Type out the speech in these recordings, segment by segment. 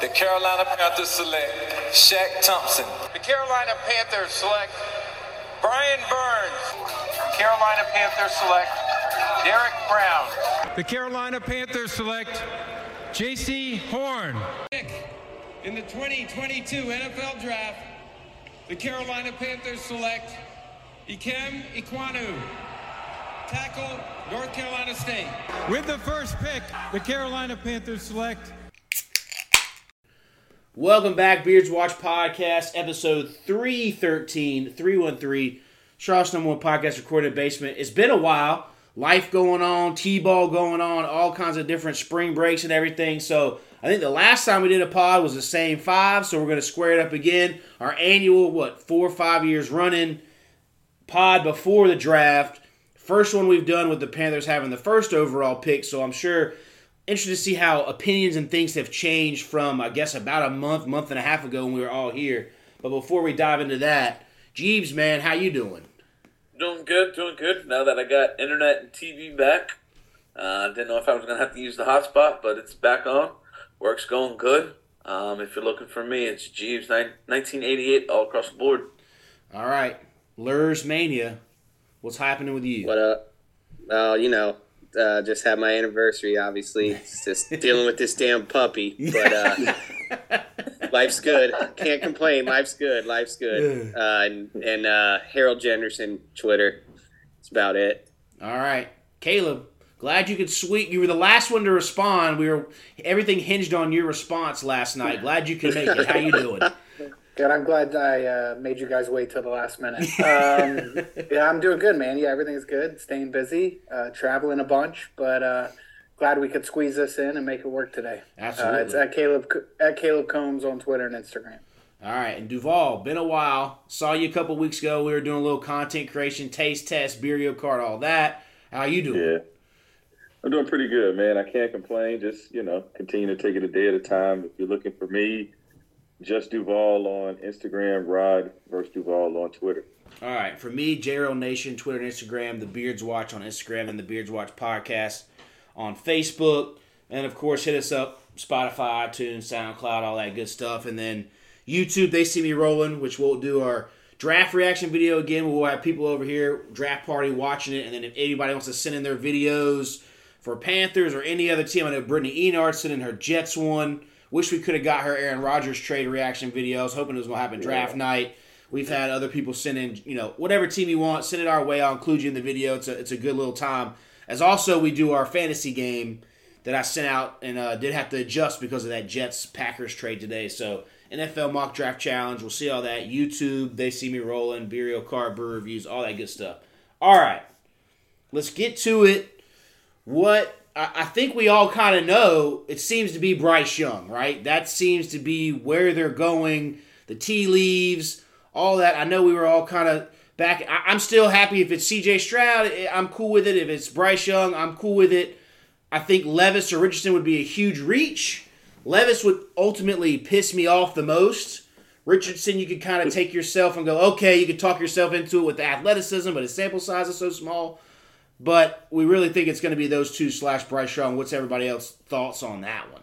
The Carolina Panthers select Shaq Thompson. The Carolina Panthers select Brian Burns. The Carolina Panthers select Derrick Brown. The Carolina Panthers select Jaycee Horn. In the 2022 NFL Draft, the Carolina Panthers select Ikem Ekwonu, tackle, North Carolina State. With the first pick, the Carolina Panthers select Welcome back, Beards Watch Podcast, episode 313, 313. Charles number one podcast recorded basement. It's been a while. Life going on, T ball going on, all kinds of different spring breaks and everything. So I think the last time we did a pod was the same five, so we're going to square it up again. Our annual, what, four or five years running pod before the draft. First one we've done with the Panthers having the first overall pick, so I'm sure interested to see how opinions and things have changed from I guess about a month, month and a half ago when we were all here. But before we dive into that, Jeebs, man, how you doing? Doing good, doing good. Now that I got internet and TV back, uh, didn't know if I was gonna have to use the hotspot, but it's back on. Work's going good. Um, if you're looking for me, it's Jeebs, nine, 1988, all across the board. All right, Luhrs Mania, what's happening with you? What up? Well, you know, uh, just had my anniversary. Obviously, It's just dealing with this damn puppy, but uh, life's good. Can't complain. Life's good. Life's good. Uh, and and uh, Harold Jenderson Twitter. That's about it. All right, Kaleb. Glad you could sweet. You were the last one to respond. We were everything hinged on your response last night. Glad you could make it. How you doing? Good. I'm glad I uh, made you guys wait till the last minute. Um, yeah, I'm doing good, man. Yeah, everything's good. Staying busy, uh, traveling a bunch, but uh, glad we could squeeze this in and make it work today. Absolutely. Uh, it's at Kaleb at Kaleb Combs on Twitter and Instagram. All right, and Duvall, been a while. Saw you a couple weeks ago. We were doing a little content creation, taste test, Beerio card, all that. How you doing? Yeah. I'm doing pretty good, man. I can't complain. Just, you know, continue to take it a day at a time. If you're looking for me, just Duval on Instagram, Rod versus Duval on Twitter. All right, for me, JRL Nation, Twitter and Instagram, the Beards Watch on Instagram, and the Beards Watch podcast on Facebook, and of course, hit us up Spotify, iTunes, SoundCloud, all that good stuff, and then YouTube. They see me rolling, which we'll do our draft reaction video again. We'll have people over here draft party watching it, and then if anybody wants to send in their videos for Panthers or any other team, I know Brittany Enard sent in her Jets one. Wish we could have got her Aaron Rodgers trade reaction videos. Hoping it was going to happen draft night. We've had other people send in, you know, whatever team you want, send it our way. I'll include you in the video. It's a, it's a good little time. As also, we do our fantasy game that I sent out and uh, did have to adjust because of that Jets Packers trade today. So, NFL mock draft challenge. We'll see all that. YouTube, they see me rolling, Burial Card, Brew Reviews, all that good stuff. All right, let's get to it. What I think we all kind of know it seems to be Bryce Young, right? That seems to be where they're going. The tea leaves, all that. I know we were all kind of back. I, I'm still happy if it's CJ Stroud. eh, I'm cool with it. If it's Bryce Young, I'm cool with it. I think Levis or Richardson would be a huge reach. Levis would ultimately piss me off the most. Richardson, you could kind of take yourself and go, okay, you could talk yourself into it with the athleticism, but his sample size is so small. But we really think it's going to be those two slash Bryce Young. What's everybody else thoughts on that one?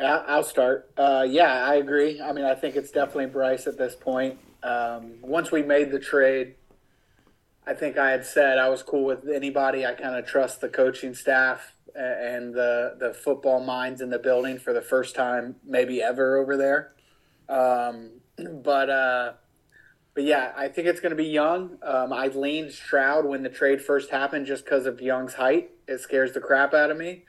I'll start. Uh, yeah, I agree. I mean, I think it's definitely Bryce at this point. Um, once we made the trade, I think I had said I was cool with anybody. I kind of trust the coaching staff and the the football minds in the building for the first time, maybe ever over there. Um, but uh, but yeah, I think it's going to be Young. Um, I leaned Stroud when the trade first happened just because of Young's height. It scares the crap out of me.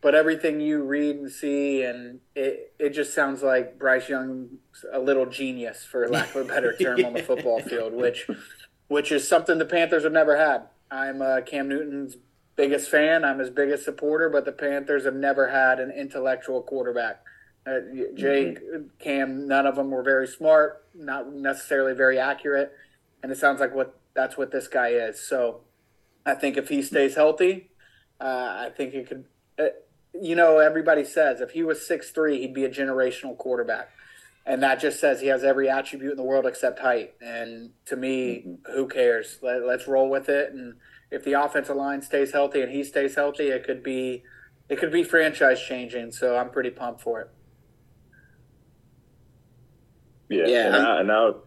But everything you read and see, and it, it just sounds like Bryce Young's a little genius, for lack of a better term, on the football field, which which is something the Panthers have never had. I'm uh, Cam Newton's biggest fan. I'm his biggest supporter, but the Panthers have never had an intellectual quarterback. Uh, Jake, Cam, none of them were very smart, not necessarily very accurate, and it sounds like what that's what this guy is. So, I think if he stays healthy, uh, I think it could. Uh, you know, everybody says if he was six three, he'd be a generational quarterback, and that just says he has every attribute in the world except height. And to me, who cares? Let, let's roll with it. And if the offensive line stays healthy and he stays healthy, it could be it could be franchise changing. So I'm pretty pumped for it. Yeah, Yeah, and, I'm- and I'll.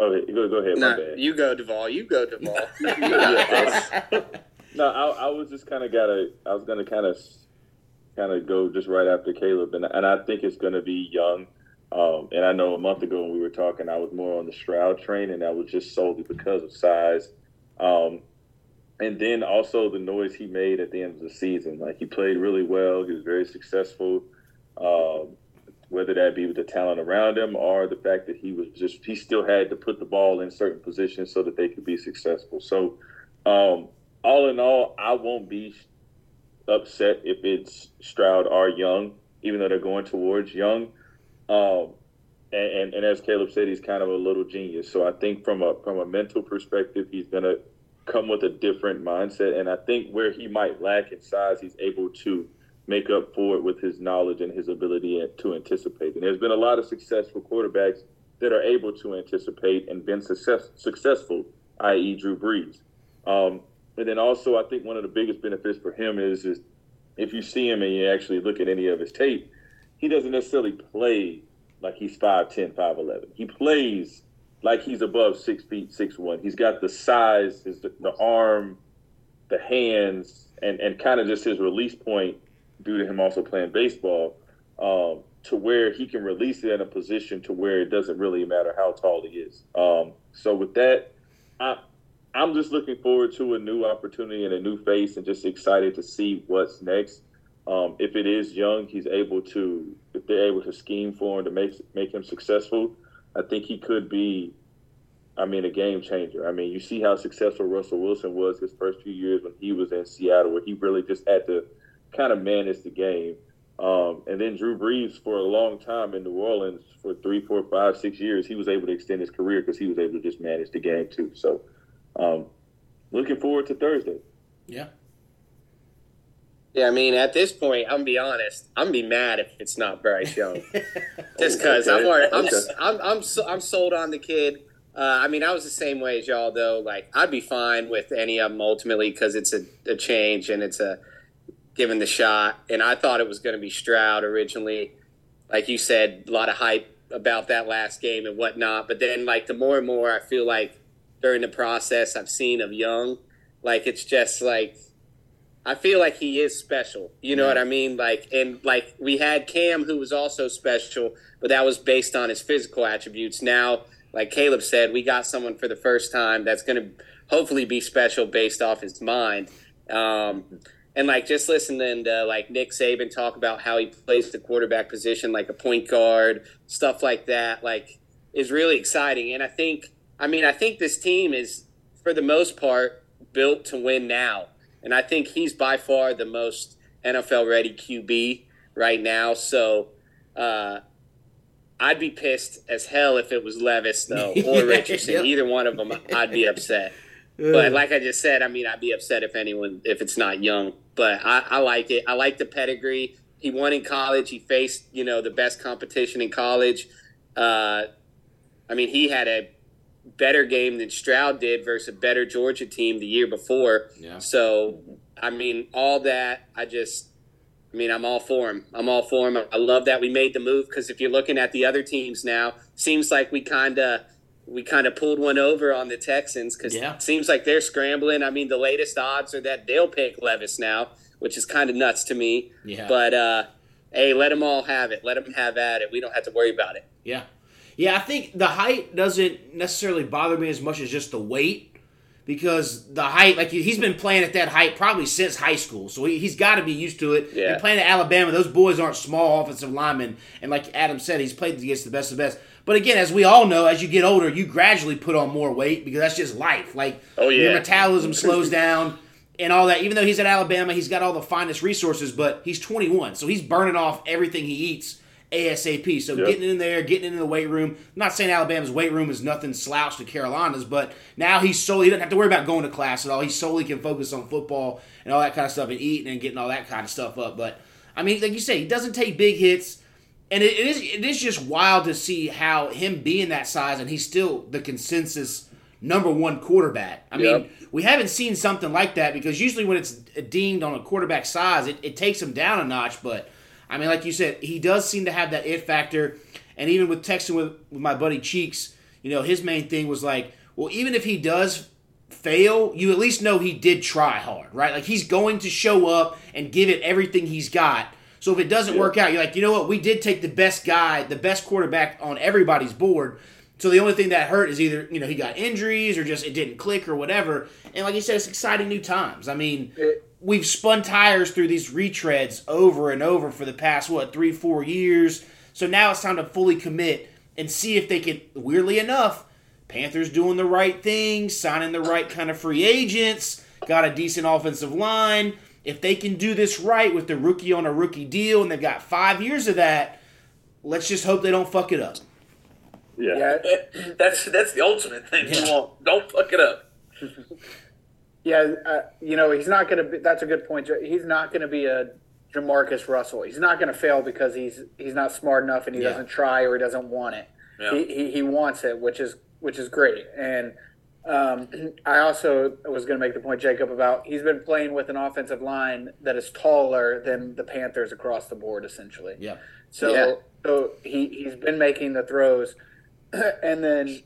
Okay, go go ahead. my No, bad. you go, Duvall. You go, Duvall. You got this. no, I, I was just kind of gotta. I was gonna kind of, kind of go just right after Kaleb, and and I think it's gonna be young. Um, and I know a month ago when we were talking, I was more on the Stroud train, and that was just solely because of size. Um, and then also the noise he made at the end of the season. Like he played really well. He was very successful. Um, whether that be with the talent around him or the fact that he was just he still had to put the ball in certain positions so that they could be successful. So um, all in all, I won't be upset if it's Stroud or Young, even though they're going towards Young. Um, and, and, and as Kaleb said, he's kind of a little genius. So I think from a from a mental perspective, he's gonna come with a different mindset. And I think where he might lack in size, he's able to make up for it with his knowledge and his ability to anticipate. And there's been a lot of successful quarterbacks that are able to anticipate and been success, successful, i.e., Drew Brees. Um, and then also, I think one of the biggest benefits for him is, is if you see him and you actually look at any of his tape, he doesn't necessarily play like he's 5'10, 5'11. He plays like he's above six feet, six one. He's got the size, his the arm, the hands, and, and kind of just his release point due to him also playing baseball, um, to where he can release it in a position to where it doesn't really matter how tall he is. Um, so with that, I I'm just looking forward to a new opportunity and a new face, and just excited to see what's next. Um, if it is young, he's able to if they're able to scheme for him to make make him successful. I think he could be. I mean, a game changer. I mean, you see how successful Russell Wilson was his first few years when he was in Seattle, where he really just had to kind of managed the game. Um, and then Drew Brees, for a long time in New Orleans, for three, four, five, six years, he was able to extend his career because he was able to just manage the game too. So, um, looking forward to Thursday. Yeah. Yeah, I mean, at this point, I'm gonna be honest. I'm gonna be mad if it's not Bryce Young, just because I'm, Okay, already, I'm, okay. I'm, I'm, so, I'm sold on the kid. Uh, I mean, I was the same way as y'all, though. Like, I'd be fine with any of them ultimately because it's a, a change and it's a given the shot. And I thought it was going to be Stroud originally. Like you said, a lot of hype about that last game and whatnot. But then, like, the more and more I feel like during the process I've seen of Young, like, it's just like I feel like he is special. You know what I mean? Like, and like we had Cam, who was also special, but that was based on his physical attributes. Now, like Kaleb said, we got someone for the first time that's going to hopefully be special based off his mind. Um, and like just listening to like Nick Saban talk about how he plays the quarterback position, like a point guard, stuff like that, like is really exciting. And I think, I mean, I think this team is for the most part built to win now. And I think he's by far the most NFL ready QB right now. So uh, I'd be pissed as hell if it was Levis though or Richardson. Yep. Either one of them, I'd be upset. But like I just said, I mean, I'd be upset if anyone if it's not Young. But I, I like it. I like the pedigree. He won in college. He faced you know the best competition in college. Uh, I mean, he had a better game than Stroud did versus a better Georgia team the year before. Yeah. So, I mean, all that, I just, I mean, I'm all for him. I'm all for him. I love that we made the move because if you're looking at the other teams now, seems like we kind of we kind of pulled one over on the Texans because Yeah. it seems like they're scrambling. I mean, the latest odds are that they'll pick Levis now, which is kind of nuts to me. Yeah. But uh, hey, let them all have it. Let them have at it. We don't have to worry about it. Yeah. Yeah, I think the height doesn't necessarily bother me as much as just the weight because the height, like he's been playing at that height probably since high school, so he, he's got to be used to it. Yeah. And playing at Alabama, those boys aren't small offensive linemen, and like Adam said, he's played against the best of the best. But again, as we all know, as you get older, you gradually put on more weight because that's just life. Like Oh, yeah. your metabolism slows down and all that. Even though he's at Alabama, he's got all the finest resources, but he's 21, so he's burning off everything he eats ASAP. So Yep. getting in there, getting into the weight room. I'm not saying Alabama's weight room is nothing slouch to Carolina's, but now he's solely he doesn't have to worry about going to class at all. He solely can focus on football and all that kind of stuff and eating and getting all that kind of stuff up. But I mean, like you say, he doesn't take big hits. And it, it is it is just wild to see how him being that size and he's still the consensus number one quarterback. I Yep. mean, we haven't seen something like that because usually when it's deemed on a quarterback size, it, it takes him down a notch. But I mean, like you said, he does seem to have that it factor. And even with texting with, with my buddy Cheeks, you know, his main thing was like, well, even if he does fail, you at least know he did try hard, right? Like he's going to show up and give it everything he's got. So if it doesn't work out, you're like, you know what? We did take the best guy, the best quarterback on everybody's board. So the only thing that hurt is either you know he got injuries or just it didn't click or whatever. And like you said, it's exciting new times. I mean, It- we've spun tires through these retreads over and over for the past what three four years. So now it's time to fully commit and see if they can. Weirdly enough, Panthers doing the right thing, signing the right kind of free agents, got a decent offensive line. If they can do this right with the rookie on a rookie deal and they've got five years of that, let's just hope they don't fuck it up. Yeah. Yeah, That's that's the ultimate thing. You want don't fuck it up. yeah. Uh, you know, he's not going to be. That's a good point. He's not going to be a Jamarcus Russell. He's not going to fail because he's he's not smart enough and he Yeah. doesn't try or he doesn't want it. Yeah. He, he he wants it, which is which is great. And um, I also was going to make the point, Jacob, about he's been playing with an offensive line that is taller than the Panthers across the board, essentially. Yeah. So, Yeah. so he he's been making the throws, and then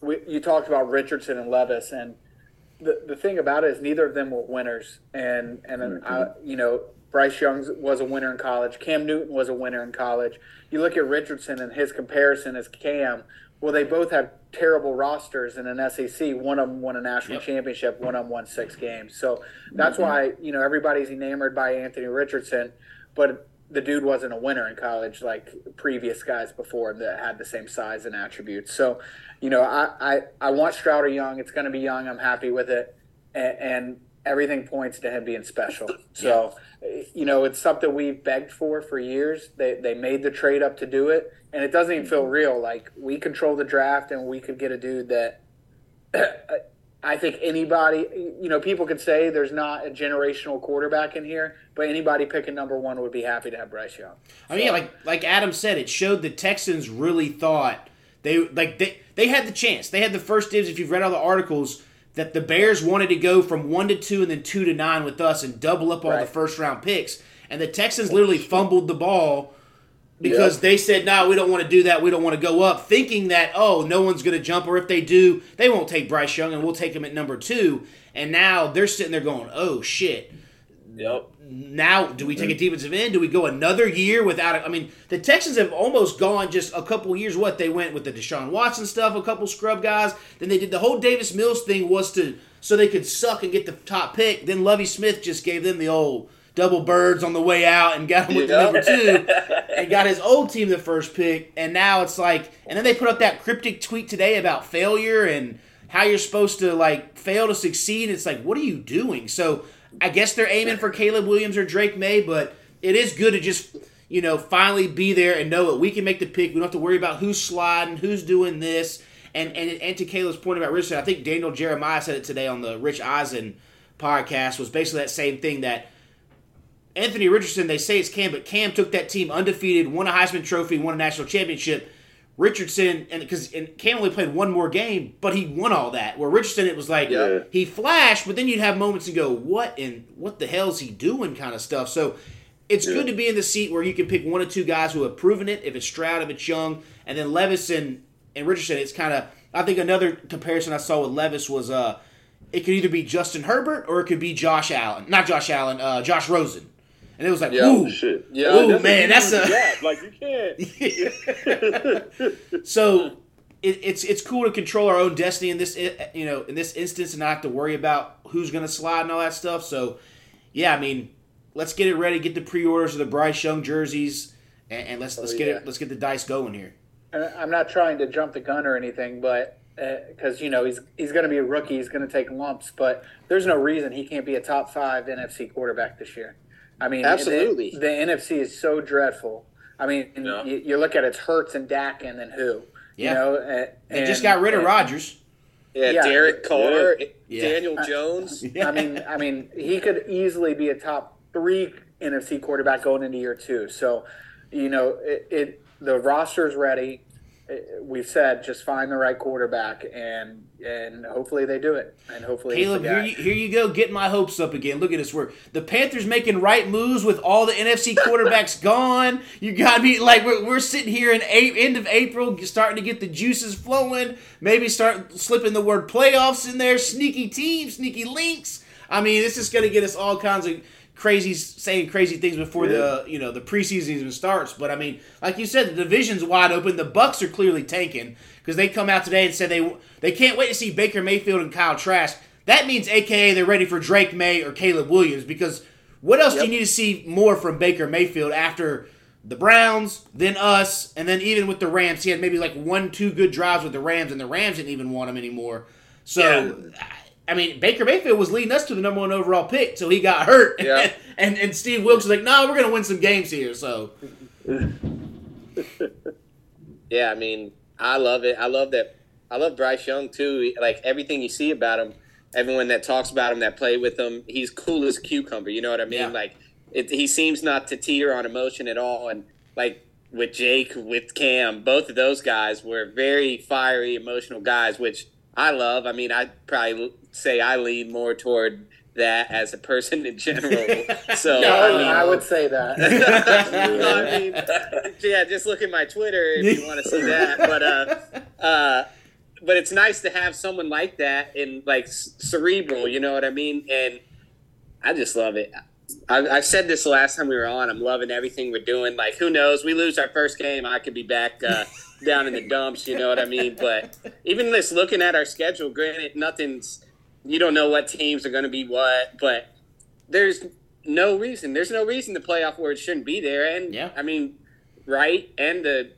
we, you talked about Richardson and Levis, and the the thing about it is neither of them were winners, and and then I, you know Bryce Young was a winner in college, Cam Newton was a winner in college. You look at Richardson and his comparison as Cam. Well, they both have terrible rosters in an SEC. One of them won a national Yep. championship. One of them won six games. So that's mm-hmm. why you know everybody's enamored by Anthony Richardson, but the dude wasn't a winner in college like previous guys before him that had the same size and attributes. So, you know, I I, I want Stroud or Young. It's going to be Young. I'm happy with it, and, and everything points to him being special. So, you know, it's something we've begged for for years. They they made the trade up to do it, and it doesn't even feel real. Like we control the draft, and we could get a dude that. I think anybody, you know, people could say there's not a generational quarterback in here, but anybody picking number one would be happy to have Bryce Young. I mean, yeah, like like Adam said, it showed the Texans really thought they like they they had the chance. They had the first dibs. If you've read all the articles, that the Bears wanted to go from one to two and then two to nine with us and double up all Right. the first round picks, and the Texans literally fumbled the ball because they said, "No, we don't want to do that. We don't want to go up," thinking that oh, no one's going to jump, or if they do, they won't take Bryce Young, and we'll take him at number two. And now they're sitting there going, "Oh shit." Yep. now do we take a defensive end? Do we go another year without? A, I mean, the Texans have almost gone just a couple years. What they went with the Deshaun Watson stuff, a couple scrub guys. Then they did the whole Davis Mills thing was to so they could suck and get the top pick. Then Lovie Smith just gave them the old double birds on the way out and got him with the number two and got his old team the first pick. And now it's like, and then they put up that cryptic tweet today about failure and how you're supposed to like fail to succeed. It's like, what are you doing? So I guess they're aiming for Caleb Williams or Drake Maye, but it is good to just you know finally be there and know that we can make the pick. We don't have to worry about who's sliding, who's doing this. And and and to Kaleb's point about Richardson, I think Daniel Jeremiah said it today on the Rich Eisen podcast was basically that same thing that Anthony Richardson, they say it's Cam, but Cam took that team undefeated, won a Heisman Trophy, won a national championship. Richardson, and because and Cam only played one more game, but he won all that. Where Richardson, it was like Yeah. he flashed, but then you'd have moments and go, "What in what the hell's he doing?" kind of stuff. So it's good to be in the seat where you can pick one or two guys who have proven it. If it's Stroud, if it's Young, and then Levis and, and Richardson, it's kind of. I think another comparison I saw with Levis was uh, it could either be Justin Herbert or it could be Josh Allen, not Josh Allen, uh, Josh Rosen, and it was like, Yeah, ooh, Shit. Yeah, ooh man, that's a gap. like you can't. so it, it's it's cool to control our own destiny in this you know in this instance and not have to worry about who's going to slide and all that stuff. So yeah, I mean, let's get it ready, get the pre-orders of the Bryce Young jerseys, and, and let's oh, let's get yeah. it let's get the dice going here. I'm not trying to jump the gun or anything, but uh, because you know he's he's going to be a rookie, he's going to take lumps, but there's no reason he can't be a top five NFC quarterback this year. I mean, Absolutely. the, the NFC is so dreadful. I mean, Yeah. you, you look at it, it's Hurts and Dak, and then who? Yeah. You know, and, They just got rid of Rodgers. Yeah, Yeah. Derek Carr, Yeah. Daniel uh, Jones. I mean, I mean, he could easily be a top three NFC quarterback going into year two. So, you know, it, it the roster's ready, we've said just find the right quarterback, and and hopefully they do it, and hopefully Kaleb, here you, here you go, getting my hopes up again. Look at this. We're the Panthers making right moves with all the NFC quarterbacks gone. You got me like we're, we're sitting here in a, end of April, starting to get the juices flowing. Maybe start slipping the word playoffs in there. Sneaky team, sneaky links. I mean, this is going to get us all kinds of crazy saying crazy things before the you know the preseason even starts. But I mean, like you said, the division's wide open. The Bucks are clearly tanking because they come out today and said they they can't wait to see Baker Mayfield and Kyle Trask. That means, AKA, they're ready for Drake Maye or Caleb Williams because what else do you need to see more from Baker Mayfield after? The Browns, then us, and then even with the Rams, he had maybe like one, two good drives with the Rams, and the Rams didn't even want him anymore. So, I mean, Baker Mayfield was leading us to the number one overall pick, so he got hurt. Yeah. and and Steve Wilks was like, "No, we're gonna win some games here." So Yeah, I mean, I love it. I love that. I love Bryce Young too. Like everything you see about him, everyone that talks about him, that played with him, he's cool as cucumber. You know what I mean? Yeah. Like it, he seems not to teeter on emotion at all. And like with Jake, with Cam, both of those guys were very fiery, emotional guys, which I love. I mean, I'd probably say I lean more toward that as a person in general. So No, I mean, I would say that. I mean, yeah, just look at my Twitter if you want to see that. But uh, uh, but it's nice to have someone like that and like c- cerebral. You know what I mean? And I just love it. I, I said this the last time we were on. I'm loving everything we're doing. Like, who knows? We lose our first game, I could be back uh, down in the dumps. You know what I mean? But even just looking at our schedule, granted, nothing's. You don't know what teams are going to be what, but there's no reason. There's no reason the playoff word shouldn't be there. And Yeah. I mean, Reich and the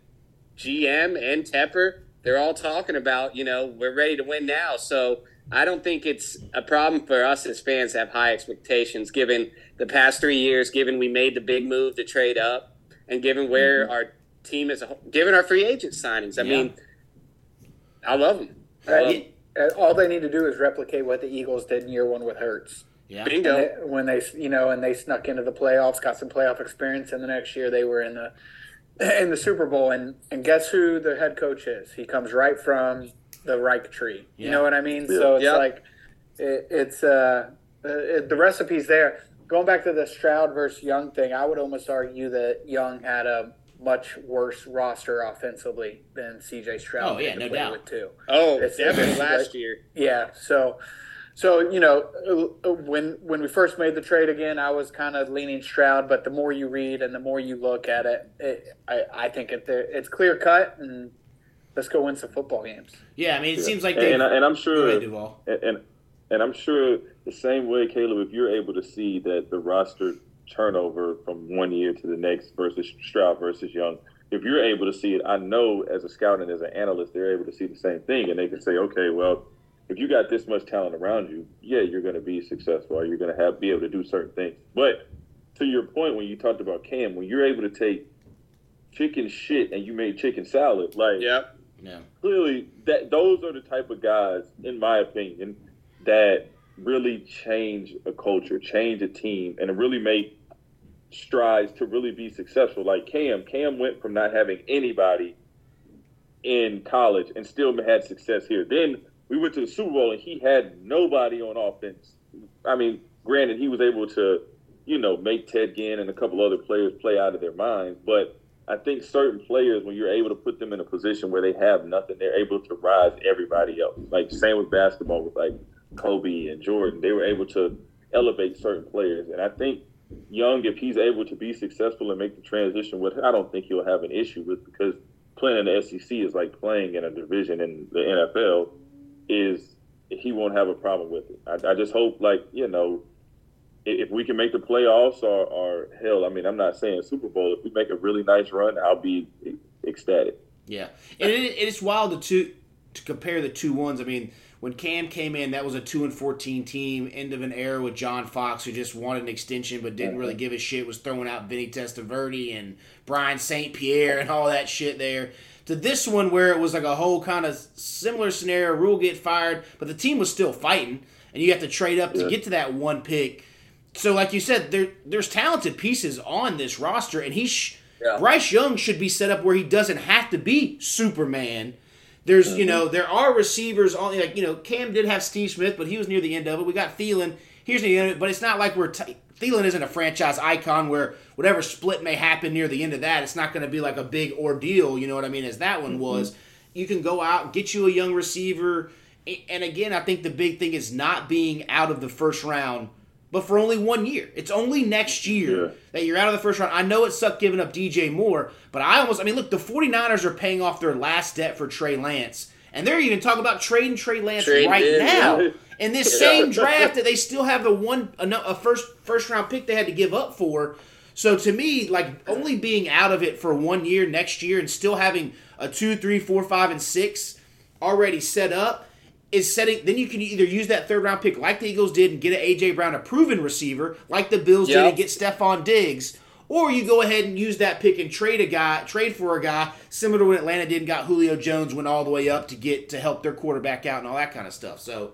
GM and Tepper, they're all talking about, you know, we're ready to win now. So I don't think it's a problem for us as fans to have high expectations given the past three years, given we made the big move to trade up, and given where mm-hmm. our team is, given our free agent signings. I Yeah. mean, I love them. I uh, love 'em. Uh, All they need to do is replicate what the Eagles did in year one with Hurts. yeah, Bingo. They- when they, you know, and they snuck into the playoffs, got some playoff experience, and the next year they were in the in the Super Bowl. And and guess who the head coach is? He comes right from the Reich tree. You know what I mean? So it's Yeah. like it, it's uh, uh, it, the recipe's there. Going back to the Stroud versus Young thing, I would almost argue that Young had a much worse roster offensively than CJ Stroud. Oh, yeah, no doubt. With too. Oh, It's- definitely last year. Yeah, so so you know uh, when when we first made the trade again, I was kind of leaning Stroud, but the more you read and the more you look at it, it I, I think it, it's clear cut, and let's go win some football games. yeah. I mean, it seems like and, they. and, I, and I'm sure, ahead, and, and and I'm sure the same way, Kaleb. If you're able to see that the roster turnover from one year to the next versus Stroud versus Young, if you're able to see it, I know as a scout and as an analyst, they're able to see the same thing, and they can say, okay, well, if you got this much talent around you, yeah, you're going to be successful, or you're going to have be able to do certain things. But to your point, when you talked about Cam, when you're able to take chicken shit and you made chicken salad, like yeah, Yeah, clearly that those are the type of guys, in my opinion, that really change a culture, change a team, and really make strides to really be successful. Like Cam, Cam went from not having anybody in college and still had success here. Then we went to the Super Bowl and he had nobody on offense. I mean, granted, he was able to, you know, make Ted Ginn and a couple other players play out of their minds, but I think certain players, when you're able to put them in a position where they have nothing, they're able to rise everybody else. Like same with basketball with like Kobe and Jordan, they were able to elevate certain players, and I think Young, if he's able to be successful and make the transition, which I don't think he'll have an issue with, because playing in the SEC is like playing in a division in the NFL, is he won't have a problem with it. I, I just hope, like you know, if if we can make the playoffs or, or hell, I mean, I'm not saying Super Bowl. If we make a really nice run, I'll be ecstatic. yeah. And it, it's wild to to compare the two ones. I mean, when Cam came in, that was a two and fourteen team. End of an era with John Fox, who just wanted an extension but didn't really give a shit. Was throwing out Vinny Testaverde and Brian St. Pierre and all that shit there. To this one, where it was like a whole kind of similar scenario. Rhule get fired, but the team was still fighting, and you have to trade up to get to that one pick. So, like you said, there there's talented pieces on this roster, and he sh- Yeah. Bryce Young should be set up where he doesn't have to be Superman. There's, you mm-hmm. know, there are receivers on like you know, Cam did have Steve Smith, but he was near the end of it. We got Thielen. Here's the end of it, but it's not like we're t- Thielen isn't a franchise icon where whatever split may happen near the end of that, it's not going to be like a big ordeal. You know what I mean? As that one mm-hmm. was, you can go out get you a young receiver, and again, I think the big thing is not being out of the first round, but for only one year. It's only next year Yeah. that you're out of the first round. I know it sucked giving up DJ Moore, but I almost, I mean, look, the 49ers are paying off their last debt for Trey Lance. And they're even talking about trading Trey Lance right him, now. yeah. In this same draft that they still have the one a first first round pick they had to give up for. So to me, like only being out of it for one year next year and still having a two, three, four, five, and six already set up is setting. Then you can either use that third round pick like the Eagles did and get an AJ Brown, a proven receiver, like the Bills did, Yep. and get Stefon Diggs. Or you go ahead and use that pick and trade a guy, trade for a guy similar to what Atlanta did and got Julio Jones went all the way up to get to help their quarterback out and all that kind of stuff. So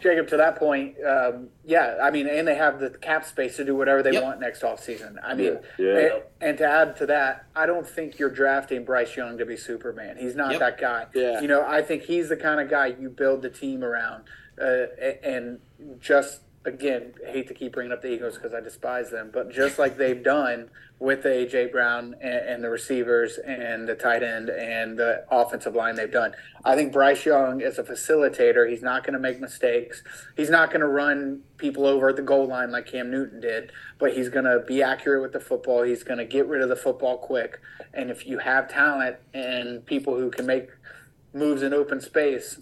Jacob, to that point, um, yeah, I mean, and they have the cap space to do whatever they Yep. want next offseason. I mean, Yeah. Yeah. And, and to add to that, I don't think you're drafting Bryce Young to be Superman. He's not Yep. that guy. Yeah. You know, I think he's the kind of guy you build the team around. Uh, and just, again, hate to keep bringing up the Eagles because I despise them, but just like they've done with the A.J. Brown and, and the receivers and the tight end and the offensive line they've done. I think Bryce Young is a facilitator. He's not going to make mistakes. He's not going to run people over at the goal line like Cam Newton did, but he's going to be accurate with the football. He's going to get rid of the football quick. And if you have talent and people who can make moves in open space,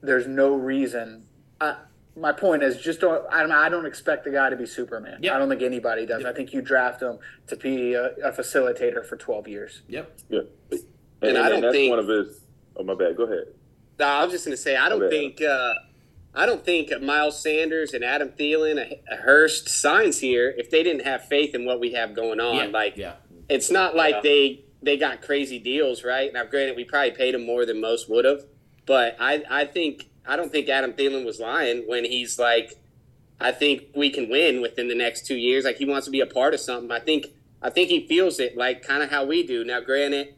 there's no reason. Uh, my point is just don't. I don't, I don't expect the guy to be Superman. Yep. I don't think anybody does. I think you draft him to be a, a facilitator for 12 years. yep. Yeah. And, And I don't that's think- one of his. Oh my bad. Go ahead. No, I was just going to say I don't Okay. think uh, I don't think Miles Sanders and Adam Thielen, a, a Hurst signs here if they didn't have faith in what we have going on. Yeah. Like yeah. it's not like they they got crazy deals, right? Now, granted, we probably paid him more than most would have, but I I think I don't think Adam Thielen was lying when he's like, I think we can win within the next two years. Like he wants to be a part of something. I think I think he feels it like kind of how we do. Now, granted,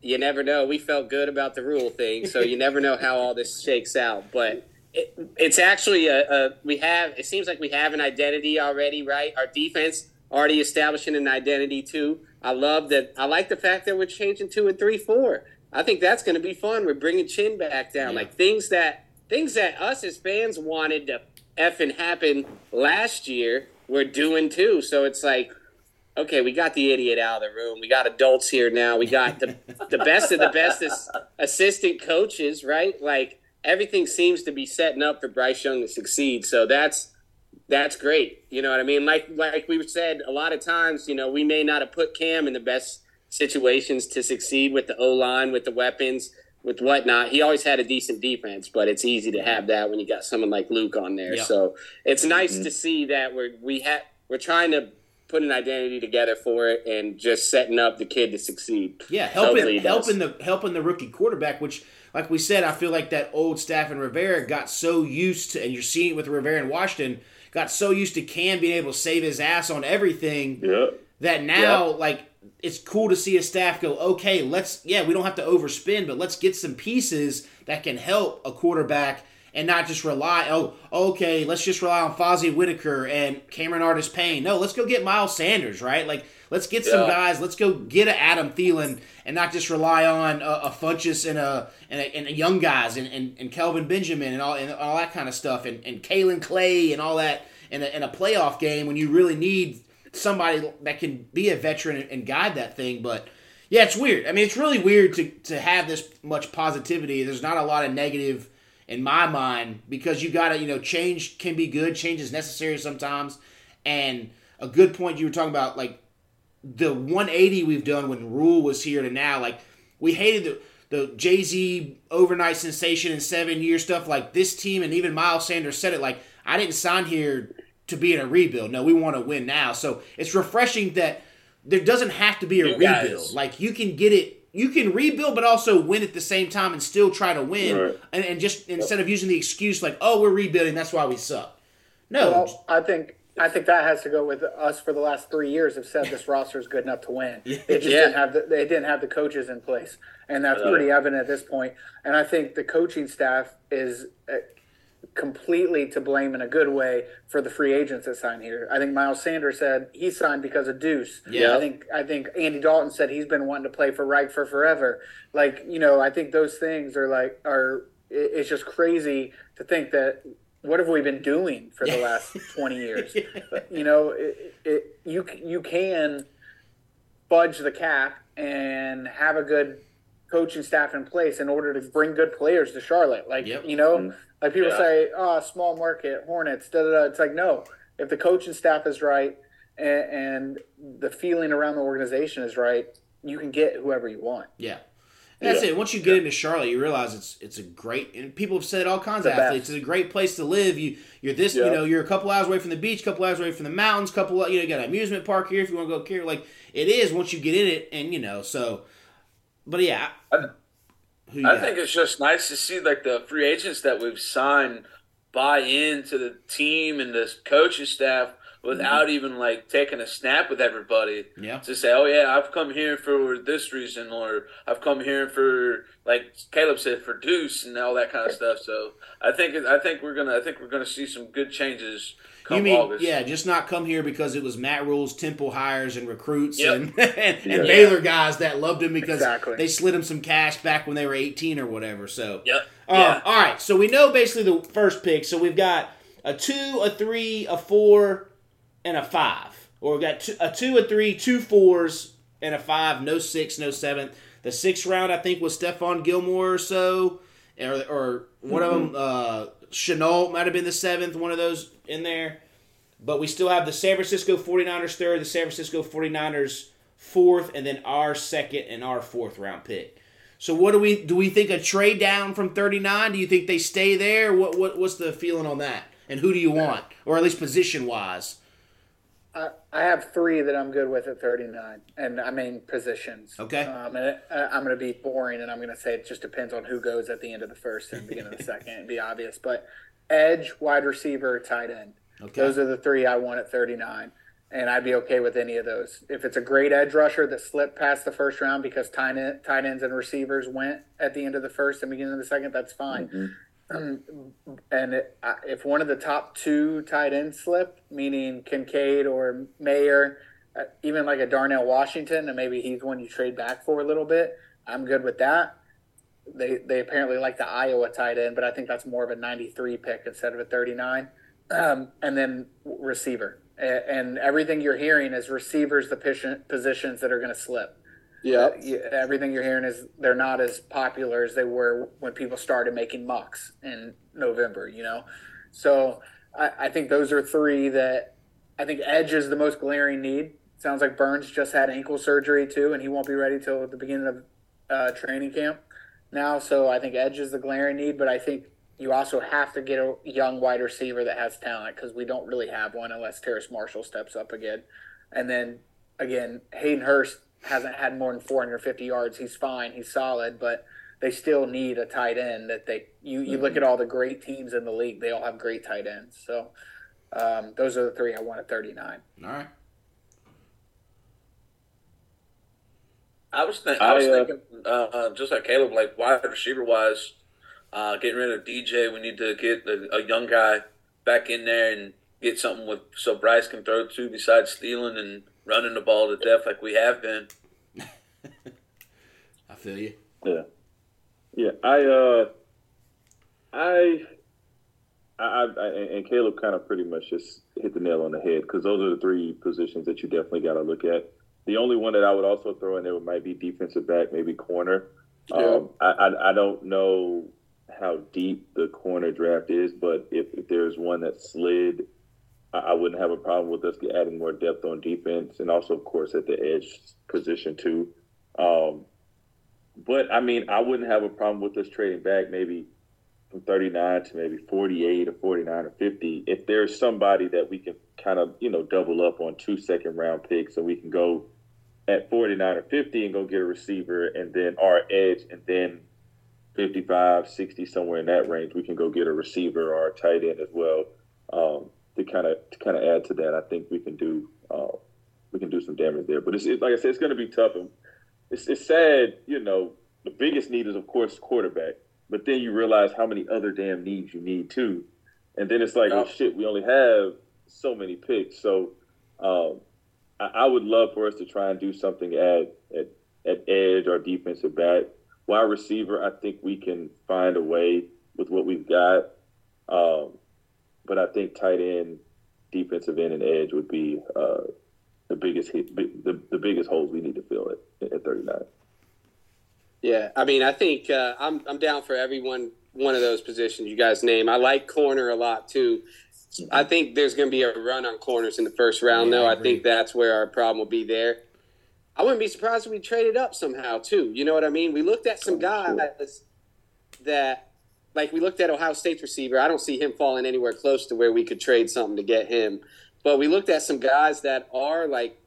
you never know. We felt good about the Rhule thing, so you never know how all this shakes out. But it, it's actually a, a we have. It seems like we have an identity already, right? Our defense already establishing an identity too. I love that. I like the fact that we're changing two and three, four. I think that's going to be fun. We're bringing chin back down, Yeah. like things that things that us as fans wanted to effing happen last year. We're doing too. So it's like okay, we got the idiot out of the room. We got adults here now. We got the the best of the best as, assistant coaches, right? Like everything seems to be setting up for Bryce Young to succeed. So that's that's great. You know what I mean? Like like we said a lot of times, you know, we may not have put Cam in the best situations to succeed with the O line, with the weapons, with whatnot. He always had a decent defense, but it's easy to have that when you got someone like Luke on there. Yeah. So it's nice mm-hmm. to see that we're we have we're trying to put an identity together for it and just setting up the kid to succeed. Yeah, Hopefully he helping helping the helping the rookie quarterback, which like we said, I feel like that old staff in Rivera got so used to, and you're seeing it with Rivera and Washington, got so used to Cam being able to save his ass on everything Yeah. that now like it's cool to see a staff go, okay, let's yeah, we don't have to overspend, but let's get some pieces that can help a quarterback and not just rely. Oh, okay, let's just rely on Fozzie Whitaker and Cameron Artis Payne. No, let's go get Miles Sanders, right? Like let's get some Yeah. guys. Let's go get a Adam Thielen and not just rely on a, a Funchess and a and a, and a young guys and, and, and Kelvin Benjamin and all and all that kind of stuff and and Kaelin Clay and all that in a, in a playoff game when you really need somebody that can be a veteran and, guide that thing. But yeah, it's weird. I mean, it's really weird to to have this much positivity. There's not a lot of negative in my mind because you got to you know change can be good. Change is necessary sometimes. And a good point you were talking about like the 180 we've done when Rhule was here to now, like we hated the the Jay Z overnight sensation and seven year stuff. Like this team and even Miles Sanders said it. Like I didn't sign here to be in a rebuild. No, we want to win now. So it's refreshing that there doesn't have to be a You guys. rebuild. Like you can get it. You can rebuild, but also win at the same time and still try to win. Right. And, and just instead of using the excuse like, "Oh, we're rebuilding, that's why we suck." No, Well, I think I think that has to go with us for the last three years have said this roster is good enough to win. They just Yeah. didn't have the, they didn't have the coaches in place, and that's pretty evident at this point. And I think the coaching staff is uh, completely to blame in a good way for the free agents that signed here. I think Miles Sanders said he signed because of Deuce. Yeah. I think I think Andy Dalton said he's been wanting to play for Reich for forever. Like you know, I think those things are like are it's just crazy to think that what have we been doing for the last 20 years you know it, it, you you can budge the cap and have a good coaching staff in place in order to bring good players to Charlotte like Yep. you know mm-hmm. like people Yeah. say oh small market hornets da, da, da. it's like no if the coaching staff is right and, and the feeling around the organization is right you can get whoever you want Yeah. And that's it. Once you get into Charlotte, you realize it's it's a great and people have said all kinds of The athletes. best. It's a great place to live. You you're this you know you're a couple hours away from the beach, couple hours away from the mountains, couple you know you got an amusement park here if you want to go here. Like it is once you get in it, and you know so. But yeah, I- I think it's just nice to see like the free agents that we've signed buy into the team and the coaching staff without even like taking a snap with everybody. Yeah. To say, oh yeah, I've come here for this reason, or I've come here for like Kaleb said for Deuce and all that kind of stuff. So I think I think we're gonna I think we're gonna see some good changes You mean August. yeah, just not come here because it was Matt Rhule's Temple hires and recruits Yep. and and, Yeah. Baylor guys that loved him because Exactly. they slid him some cash back when they were eighteen or whatever. So Yep. Um, yeah. All right, so we know basically the first pick. So we've got a two, a three, a four, and a five. Or we've got two, a two, a three, two fours, and a five. No six, no seven. The sixth round, I think, was Stephon Gilmore or so, or, or one of them. Uh, Chenault might have been the seventh. One of those in there. But we still have the San Francisco 49ers third, the San Francisco 49ers fourth, and then our second and our fourth round pick. So what do we do? We think a trade down from 39? Do you think they stay there? What what what's the feeling on that? And who do you want, or at least position wise? I, I have three that I'm good with at 39, and I mean positions. Okay. Um, and it, I- I'm going to be boring, and I'm going to say it just depends on who goes at the end of the first and beginning of the second. It'd be obvious, but edge, wide receiver, tight end. Okay. Those are the three I want at 39, and I'd be okay with any of those. If it's a great edge rusher that slipped past the first round because tight, end, tight ends and receivers went at the end of the first and beginning of the second, that's fine. Um, and it, uh, if one of the top two tight ends slip, meaning Kincaid or Mayer, uh, even like a Darnell Washington, and maybe he's one you trade back for a little bit, I'm good with that. They they apparently like the Iowa tight end, but I think that's more of a 93 pick instead of a 39. Um, and then receiver, and everything you're hearing is receivers the positions that are going to slip. Yeah. Yeah, everything you're hearing is they're not as popular as they were when people started making mucks in November, you know? So I, I think those are three that I think Edge is the most glaring need. Sounds like Burns just had ankle surgery too, and he won't be ready till the beginning of uh, training camp now. So I think Edge is the glaring need, but I think you also have to get a young wide receiver that has talent because we don't really have one unless Terrace Marshall steps up again. And then again, Hayden Hurst hasn't had more than 450 yards. He's fine. He's solid, but they still need a tight end that they you, you look at all the great teams in the league, they all have great tight ends. So um, those are the three I want at 39. All right. I was, think, I was I, uh, thinking, uh, uh, just like Kaleb, like wide receiver wise, uh, getting rid of DJ, we need to get a, a young guy back in there and get something with so Bryce can throw to besides stealing and running the ball to death like we have been. I feel you. Yeah, yeah. I, uh, I, I, I, I- and Kaleb kind of pretty much just hit the nail on the head because those are the three positions that you definitely got to look at. The only one that I would also throw in there might be defensive back, maybe corner. Um, I, I, I don't know how deep the corner draft is, but if, if there's one that slid, I, wouldn't have a problem with us adding more depth on defense, and also, of course, at the edge position too. Um, but I mean, I wouldn't have a problem with us trading back maybe from 39 to maybe 48 or 49 or 50 if there's somebody that we can kind of you know double up on two second round picks so we can go at 49 or 50 and go get a receiver and then our edge and then 55 60 somewhere in that range we can go get a receiver or a tight end as well um, to kind of to kind of add to that, I think we can do uh, we can do some damage there. But it's it, like I said, it's going to be tough. And it's, it's sad, you know. The biggest need is of course quarterback, but then you realize how many other damn needs you need too, and then it's like, oh shit, we only have so many picks. So um, I, I would love for us to try and do something at at, at edge or defensive back. Wide receiver, I think we can find a way with what we've got. Um, but I think tight end, defensive end, and edge would be uh, the biggest hit, the, the biggest holes we need to fill at, at 39. Yeah, I mean, I think uh, I'm I'm down for everyone one of those positions you guys name. I like corner a lot too. I think there's going to be a run on corners in the first round, Yeah, though. I I, think that's where our problem will be there. I wouldn't be surprised if we traded up somehow too. You know what I mean? We looked at some guys that, like, we looked at Ohio State's receiver. I don't see him falling anywhere close to where we could trade something to get him. But we looked at some guys that are like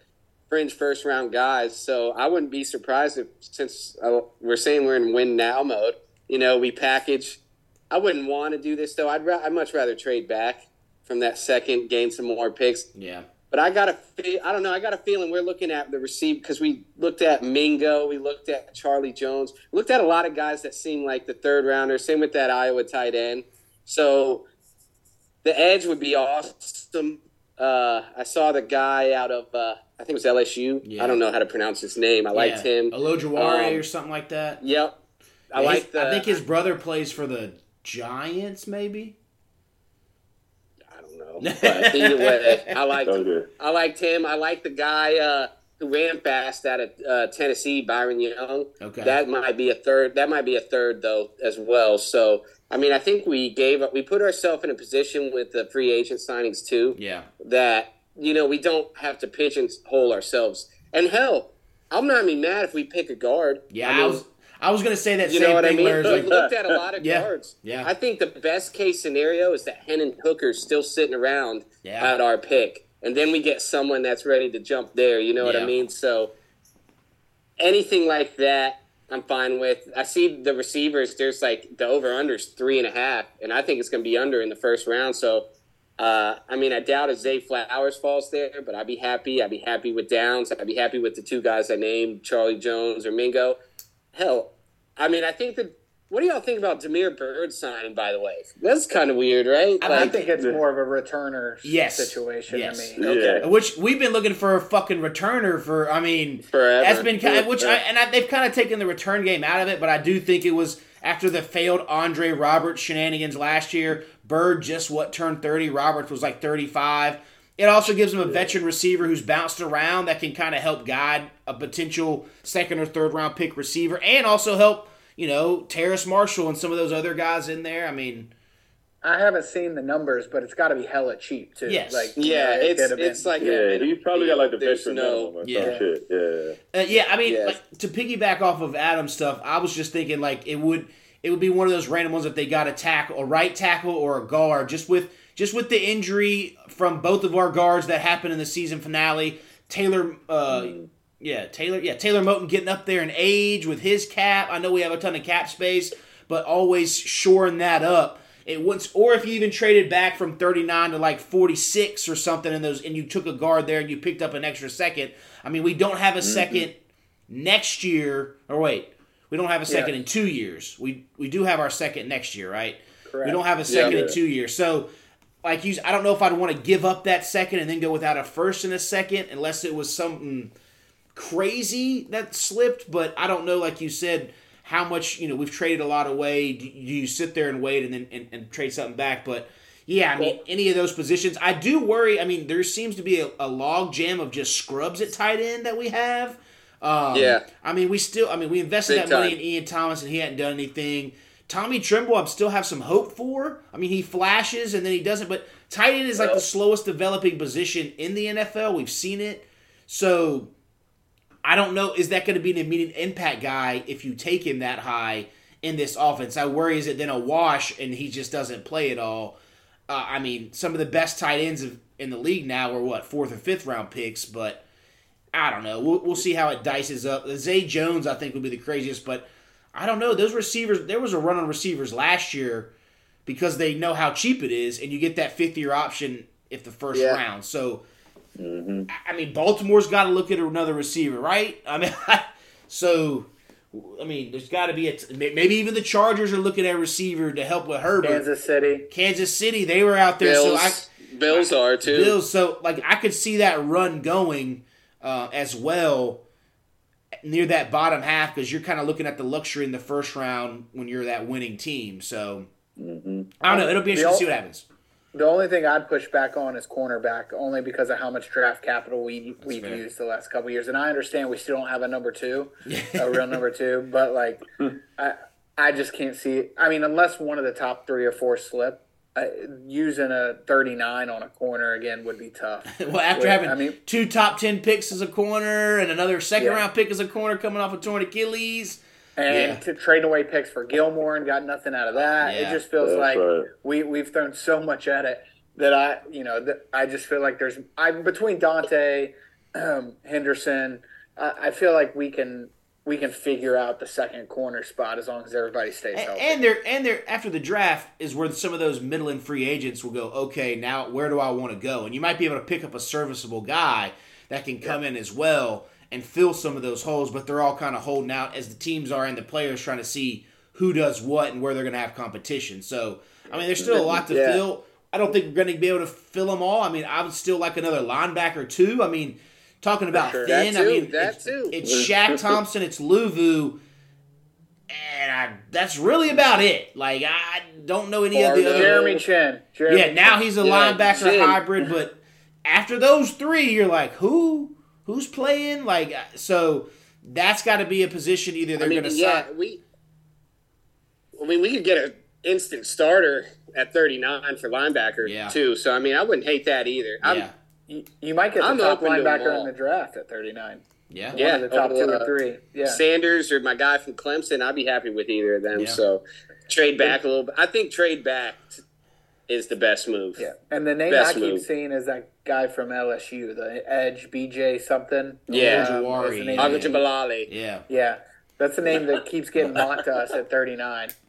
fringe first round guys. So I wouldn't be surprised if, since uh, we're saying we're in win now mode, you know, we package. I wouldn't want to do this though. I'd, ra- I'd much rather trade back from that second, gain some more picks. Yeah. But I got a, fe- I don't know. I got a feeling we're looking at the receive because we looked at Mingo, we looked at Charlie Jones, we looked at a lot of guys that seem like the third rounder. Same with that Iowa tight end. So the edge would be awesome. Uh, I saw the guy out of, uh, I think it was LSU. Yeah. I don't know how to pronounce his name. I liked yeah. him. Olojawari Um, or something like that. Yep. I Yeah, like the. I think his brother plays for the Giants, maybe. I don't know. But either way, I liked him. I liked him. I liked the guy uh, who ran fast out of uh, Tennessee, Byron Young. Okay. That might be a third. That might be a third though as well. So I mean, I think we gave we put ourselves in a position with the free agent signings too Yeah. that you know we don't have to pigeonhole ourselves. And hell, I'm not even mad if we pick a guard. Yeah, I I, was I was gonna say that you same know what thing. I mean? where like, looked at a lot of Yeah, guards. yeah. I think the best case scenario is that Hendon Hooker's still sitting around Yeah. at our pick, and then we get someone that's ready to jump there. You know what Yeah. I mean? So anything like that, I'm fine with. I see the receivers. There's like the over unders three and a half, and I think it's going to be under in the first round. So. Uh, I mean, I doubt if Zay Flowers falls there, but I'd be happy. I'd be happy with Downs. I'd be happy with the two guys I named, Charlie Jones or Mingo. Hell, I mean, I think that. What do y'all think about Damiere Byrd signing? By the way, that's kind of weird, right? I Like, think it's more of a returner Yes. situation Yes. to me. okay. Which we've been looking for a fucking returner for. I mean, Forever. That's been kind of, which I, and I, they've kind of taken the return game out of it, but I do think it was after the failed Andre Roberts shenanigans last year. Byrd just what turned thirty. Roberts was like thirty five. It also gives him a veteran receiver who's bounced around that can kind of help guide a potential second or third round pick receiver, and also help you know Terrace Marshall and some of those other guys in there. I mean, I haven't seen the numbers, but it's got to be hella cheap too. Yes. Like you Yeah, know, it it's could it's like Yeah, a- he's probably got like the there's veteran no- Yeah. shit. Yeah. Uh, yeah, I mean, Yeah. like, to piggyback off of Adam's stuff, I was just thinking like it would it would be one of those random ones if they got a tackle, a right tackle or a guard, just with just with the injury from both of our guards that happened in the season finale. Taylor, uh, yeah, Taylor, yeah, Taylor Moton getting up there in age with his cap. I know we have a ton of cap space, but always shoring that up. It once, or if you even traded back from 39 to like 46 or something in those, and you took a guard there and you picked up an extra second. I mean, we don't have a second next year, or wait, we don't have a second Yeah. in two years. We we do have our second next year, right? Correct. We don't have a second Yeah. in two years. So, like you, I don't know if I'd want to give up that second and then go without a first and a second, unless it was something crazy that slipped. But I don't know, like you said, how much you know we've traded a lot away. Do you sit there and wait and then and, and trade something back? But yeah, I mean, any of those positions, I do worry. I mean, there seems to be a, a log jam of just scrubs at tight end that we have. Um, Yeah. I mean, we still, I mean, we invested Big that money time. in Ian Thomas and he hadn't done anything. Tommy Tremble, I still have some hope for. I mean, he flashes and then he doesn't, but tight end is like the slowest developing position in the NFL. We've seen it. So I don't know. Is that going to be an immediate impact guy if you take him that high in this offense? I worry is it then a wash and he just doesn't play at all. Uh, I mean, some of the best tight ends of, in the league now are what fourth or fifth round picks, but I don't know. We'll, we'll see how it dices up. Zay Jones, I think, would be the craziest, but I don't know. Those receivers, there was a run on receivers last year because they know how cheap it is, and you get that fifth year option if the first Yeah. round. So, I mean, Baltimore's got to look at another receiver, right? I mean, so. I mean, there's got to be a t- maybe even the Chargers are looking at a receiver to help with Herbert. Kansas City. Kansas City, they were out there, Bills, so I Bills are too. Bills. So like I could see that run going uh, as well near that bottom half because you're kind of looking at the luxury in the first round when you're that winning team. So mm-hmm. I don't know. It'll be interesting to see what happens. The only thing I'd push back on is cornerback, only because of how much draft capital we we've fair. used the last couple years. And I understand we still don't have a number two, a real number two, but like, hmm. I I just can't see. It. I mean, unless one of the top three or four slip, uh, using a thirty nine on a corner again would be tough. Well, after Wait, having I mean- two top ten picks as a corner and another second Yeah. round pick as a corner coming off a torn Achilles. And Yeah. to trading away picks for Gilmore and got nothing out of that. Yeah. It just feels That's like right. we we've thrown so much at it that I you know that I just feel like there's I'm between Dante, um, Henderson, I, I feel like we can we can figure out the second corner spot as long as everybody stays healthy. and they're and they're after the draft is where some of those middle and free agents will go. Okay, now where do I want to go? And you might be able to pick up a serviceable guy that can come in as well and fill some of those holes. But they're all kind of holding out as the teams are and the players trying to see who does what and where they're going to have competition. So I mean, there's still a lot to Yeah. fill. I don't think we're going to be able to fill them all. I mean, I would still like another linebacker too. I mean, talking about sure. thin. That I mean, that it's, too. it's Shaq Thompson. It's Luvu and I, that's really about it. Like I don't know any of the other. Jeremy Chinn. Jeremy Yeah, now he's a Yeah, linebacker Chinn. hybrid, but after those three, you're like, who, who's playing? Like, uh, so that's got to be a position either they're I mean, going to yeah, sign. we. I mean, we could get an instant starter at 39 for linebacker Yeah. too. So I mean, I wouldn't hate that either. I'm, Yeah, you, you might get the I'm top open linebacker all. in the draft at 39. yeah, Yeah. Of the top over, two uh, or three. Yeah. Sanders or my guy from Clemson, I'd be happy with either of them. Yeah. So trade back a little bit. I think trade back is the best move. Yeah, and the name Best I keep move. seeing is that guy from LSU, the Edge BJ something. Yeah. Um, Jawari, what's the name? yeah. Yeah. Yeah, that's the name that keeps getting mocked to us at 39.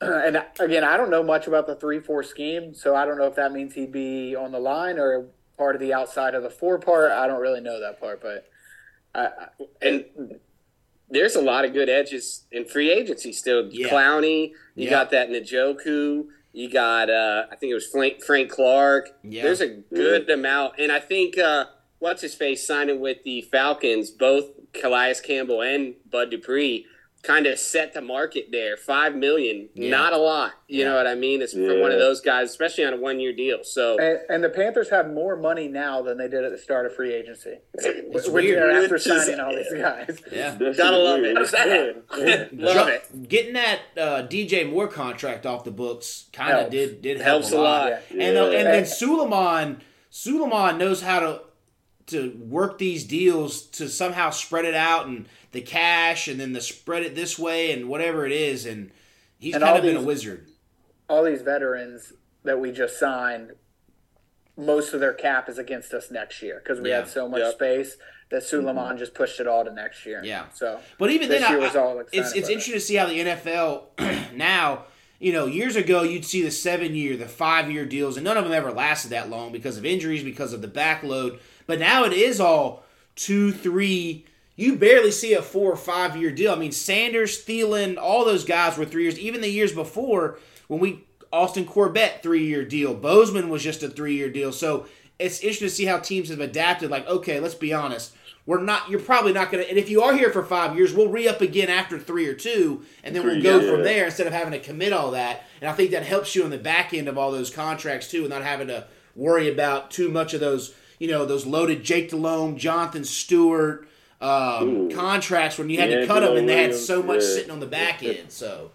And again, I don't know much about the three-four scheme, so I don't know if that means he'd be on the line or part of the outside of the four part. I don't really know that part, but I, I, And there's a lot of good edges in free agency still. Yeah. Clowney, you Yeah. got that Njoku. You got, uh, I think it was Frank, Frank Clark. Yeah. There's a good amount. And I think, uh, what's his face signing with the Falcons, both Calais Campbell and Bud Dupree, kind of set the market there. Five million, Yeah. not a lot. You Yeah. know what I mean? It's for one of those guys, especially on a one year deal. So and, and the Panthers have more money now than they did at the start of free agency. It's Which- weird. After Which is- signing all these guys. Yeah. That Gotta love weird. it. Love it. Getting that uh, DJ Moore contract off the books kind of Helps. did did help Helps a a lot. lot. Yeah. And uh, and then Suleiman Suleiman knows how to to work these deals to somehow spread it out and the cash and then the spread it this way and whatever it is and he's And kind all of been a wizard. all these veterans that we just signed, most of their cap is against us next year because we Yeah. had so much Yep. space that Suleiman mm-hmm. just pushed it all to next year. Yeah. So, But even This then, year I- was all it's it's about it. interesting to see how the NFL now. You know, years ago you'd see the seven year, the five year deals, and none of them ever lasted that long because of injuries, because of the backload. But now it is all two, three. You barely see a four or five year deal. I mean, Sanders, Thielen, all those guys were three years. Even the years before, when we Austin Corbett three year deal, Bozeman was just a three year deal. So it's interesting to see how teams have adapted. Like, okay, let's be honest. We're not. You're probably not going to. And if you are here for five years, we'll re up again after three or two, and then we'll go yeah. from there instead of having to commit all that. And I think that helps you on the back end of all those contracts too, and not having to worry about too much of those. You know, those loaded Jake Delhomme, Jonathan Stewart um, Ooh. contracts when you had to cut them, and they had Williams, so much yeah. sitting on the back end. So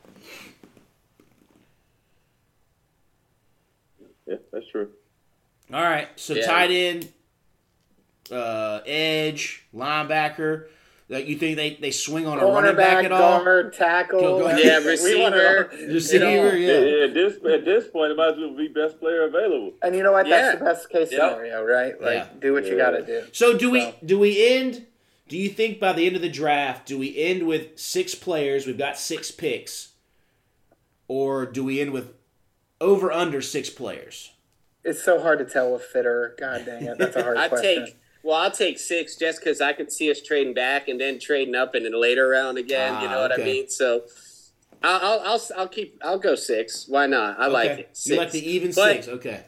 Yeah, that's true. all right, so Yeah. tight end, uh, edge, linebacker. That you think they, they swing on a running back cornerback, at all? guard, tackle. Go- go. Yeah, receiver. Receiver, you know, Yeah. yeah. at this at this point, it might as well be best player available. And you know what? That's Yeah. the best case Yeah. scenario, right? Like, Yeah. do what you got to do. So do we do we end? Do you think by the end of the draft, do we end with six players? We've got six picks, or do we end with over under six players? it's so hard to tell with Fitter. God dang it, that's a hard I'd question. take well, I'll take six just because I could see us trading back and then trading up in a later round again. you Ah, know what okay. I mean? So I'll, I'll I'll I'll keep I'll go six. Why not? I like Okay. it. You like the even But- six? Okay.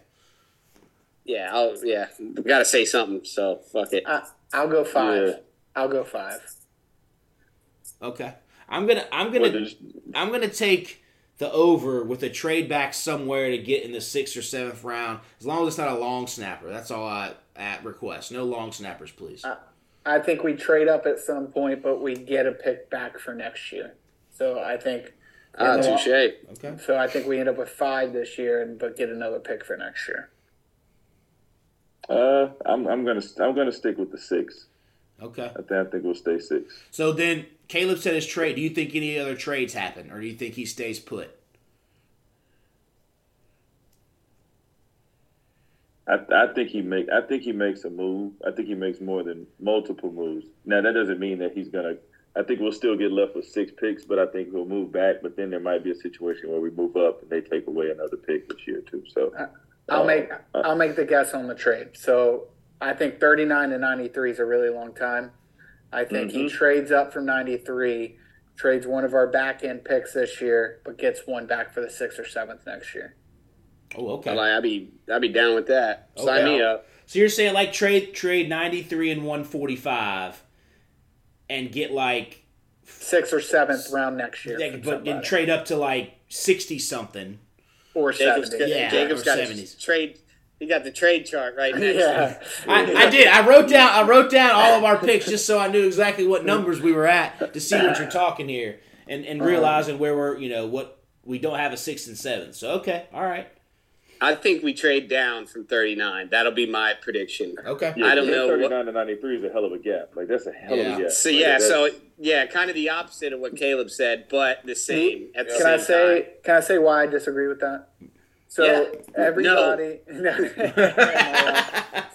Yeah, I'll yeah. Got to say something. So fuck it. I, I'll go five. Yeah. I'll go five. Okay. I'm gonna I'm gonna there's- I'm gonna take the over with a trade back somewhere to get in the sixth or seventh round, as long as it's not a long snapper. That's all I at request. No long snappers, please. Uh, I think we trade up at some point, but we get a pick back for next year. So I think. Ah, in the long- touche. Okay. So I think we end up with five this year, and but get another pick for next year. Uh, I'm I'm gonna I'm gonna stick with the six. Okay. I think I think we'll stay six. So then Kaleb said his trade. Do you think any other trades happen, or do you think he stays put? I, I think he make I think he makes a move. I think he makes more than multiple moves. Now that doesn't mean that he's gonna. I think we'll still get left with six picks, but I think we'll move back. But then there might be a situation where we move up and they take away another pick this year too. So I'll uh, make I'll make the guess on the trade. So I think 39 to 93 is a really long time. I think he Mhm. trades up from 93, trades one of our back end picks this year, but gets one back for the sixth or seventh next year. Oh, okay. I like, I'd be I'd be down with that. Sign me up. So you're saying like trade trade 93 and 145 and get like Sixth or seventh round next year. like, from but then trade up to like 60 something. or Jacob's 70. got, Yeah, Jacob's or got 70s. trade. He got the trade chart right next. Yeah. I, I did. I wrote down I wrote down all of our picks just so I knew exactly what numbers we were at to see what you're talking here and and uh-huh. realizing where we're, you know, what we don't have a 6th and 7th. So okay. All right. I think we trade down from 39. That'll be my prediction. Okay. yeah, I don't know what- 39 to 93 is a hell of a gap. Like that's a hell Yeah. of a gap. So Like, yeah, that's- so yeah, kind of the opposite of what Kaleb said, but the hmm? same at the Can same I say time. can I say why I disagree with that? So Yeah. everybody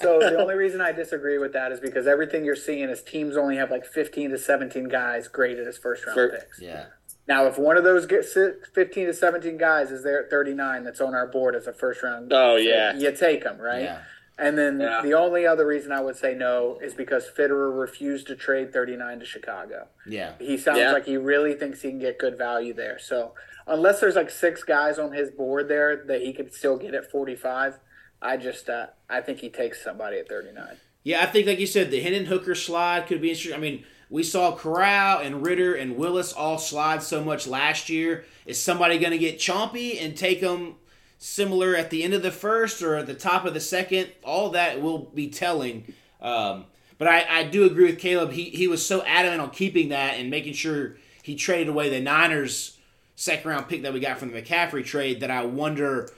So the only reason I disagree with that is because everything you're seeing is teams only have like 15 to 17 guys graded as first round picks. Yeah. Now, if one of those get si- 15 to 17 guys is there at 39 that's on our board as a first round, Oh, yeah. you take them, right? Yeah. And then Yeah. the only other reason I would say no is because Fitterer refused to trade 39 to Chicago. Yeah. He sounds Yeah. like he really thinks he can get good value there. So unless there's like six guys on his board there that he could still get at 45, I just uh, I think he takes somebody at 39. Yeah, I think like you said, the Hendon Hooker slide could be interesting. I mean, we saw Corral and Ridder and Willis all slide so much last year. Is somebody going to get chompy and take them similar at the end of the first or at the top of the second? All that will be telling. Um, but I, I do agree with Kaleb. He he was so adamant on keeping that and making sure he traded away the Niners second round pick that we got from the McCaffrey trade. That I wonder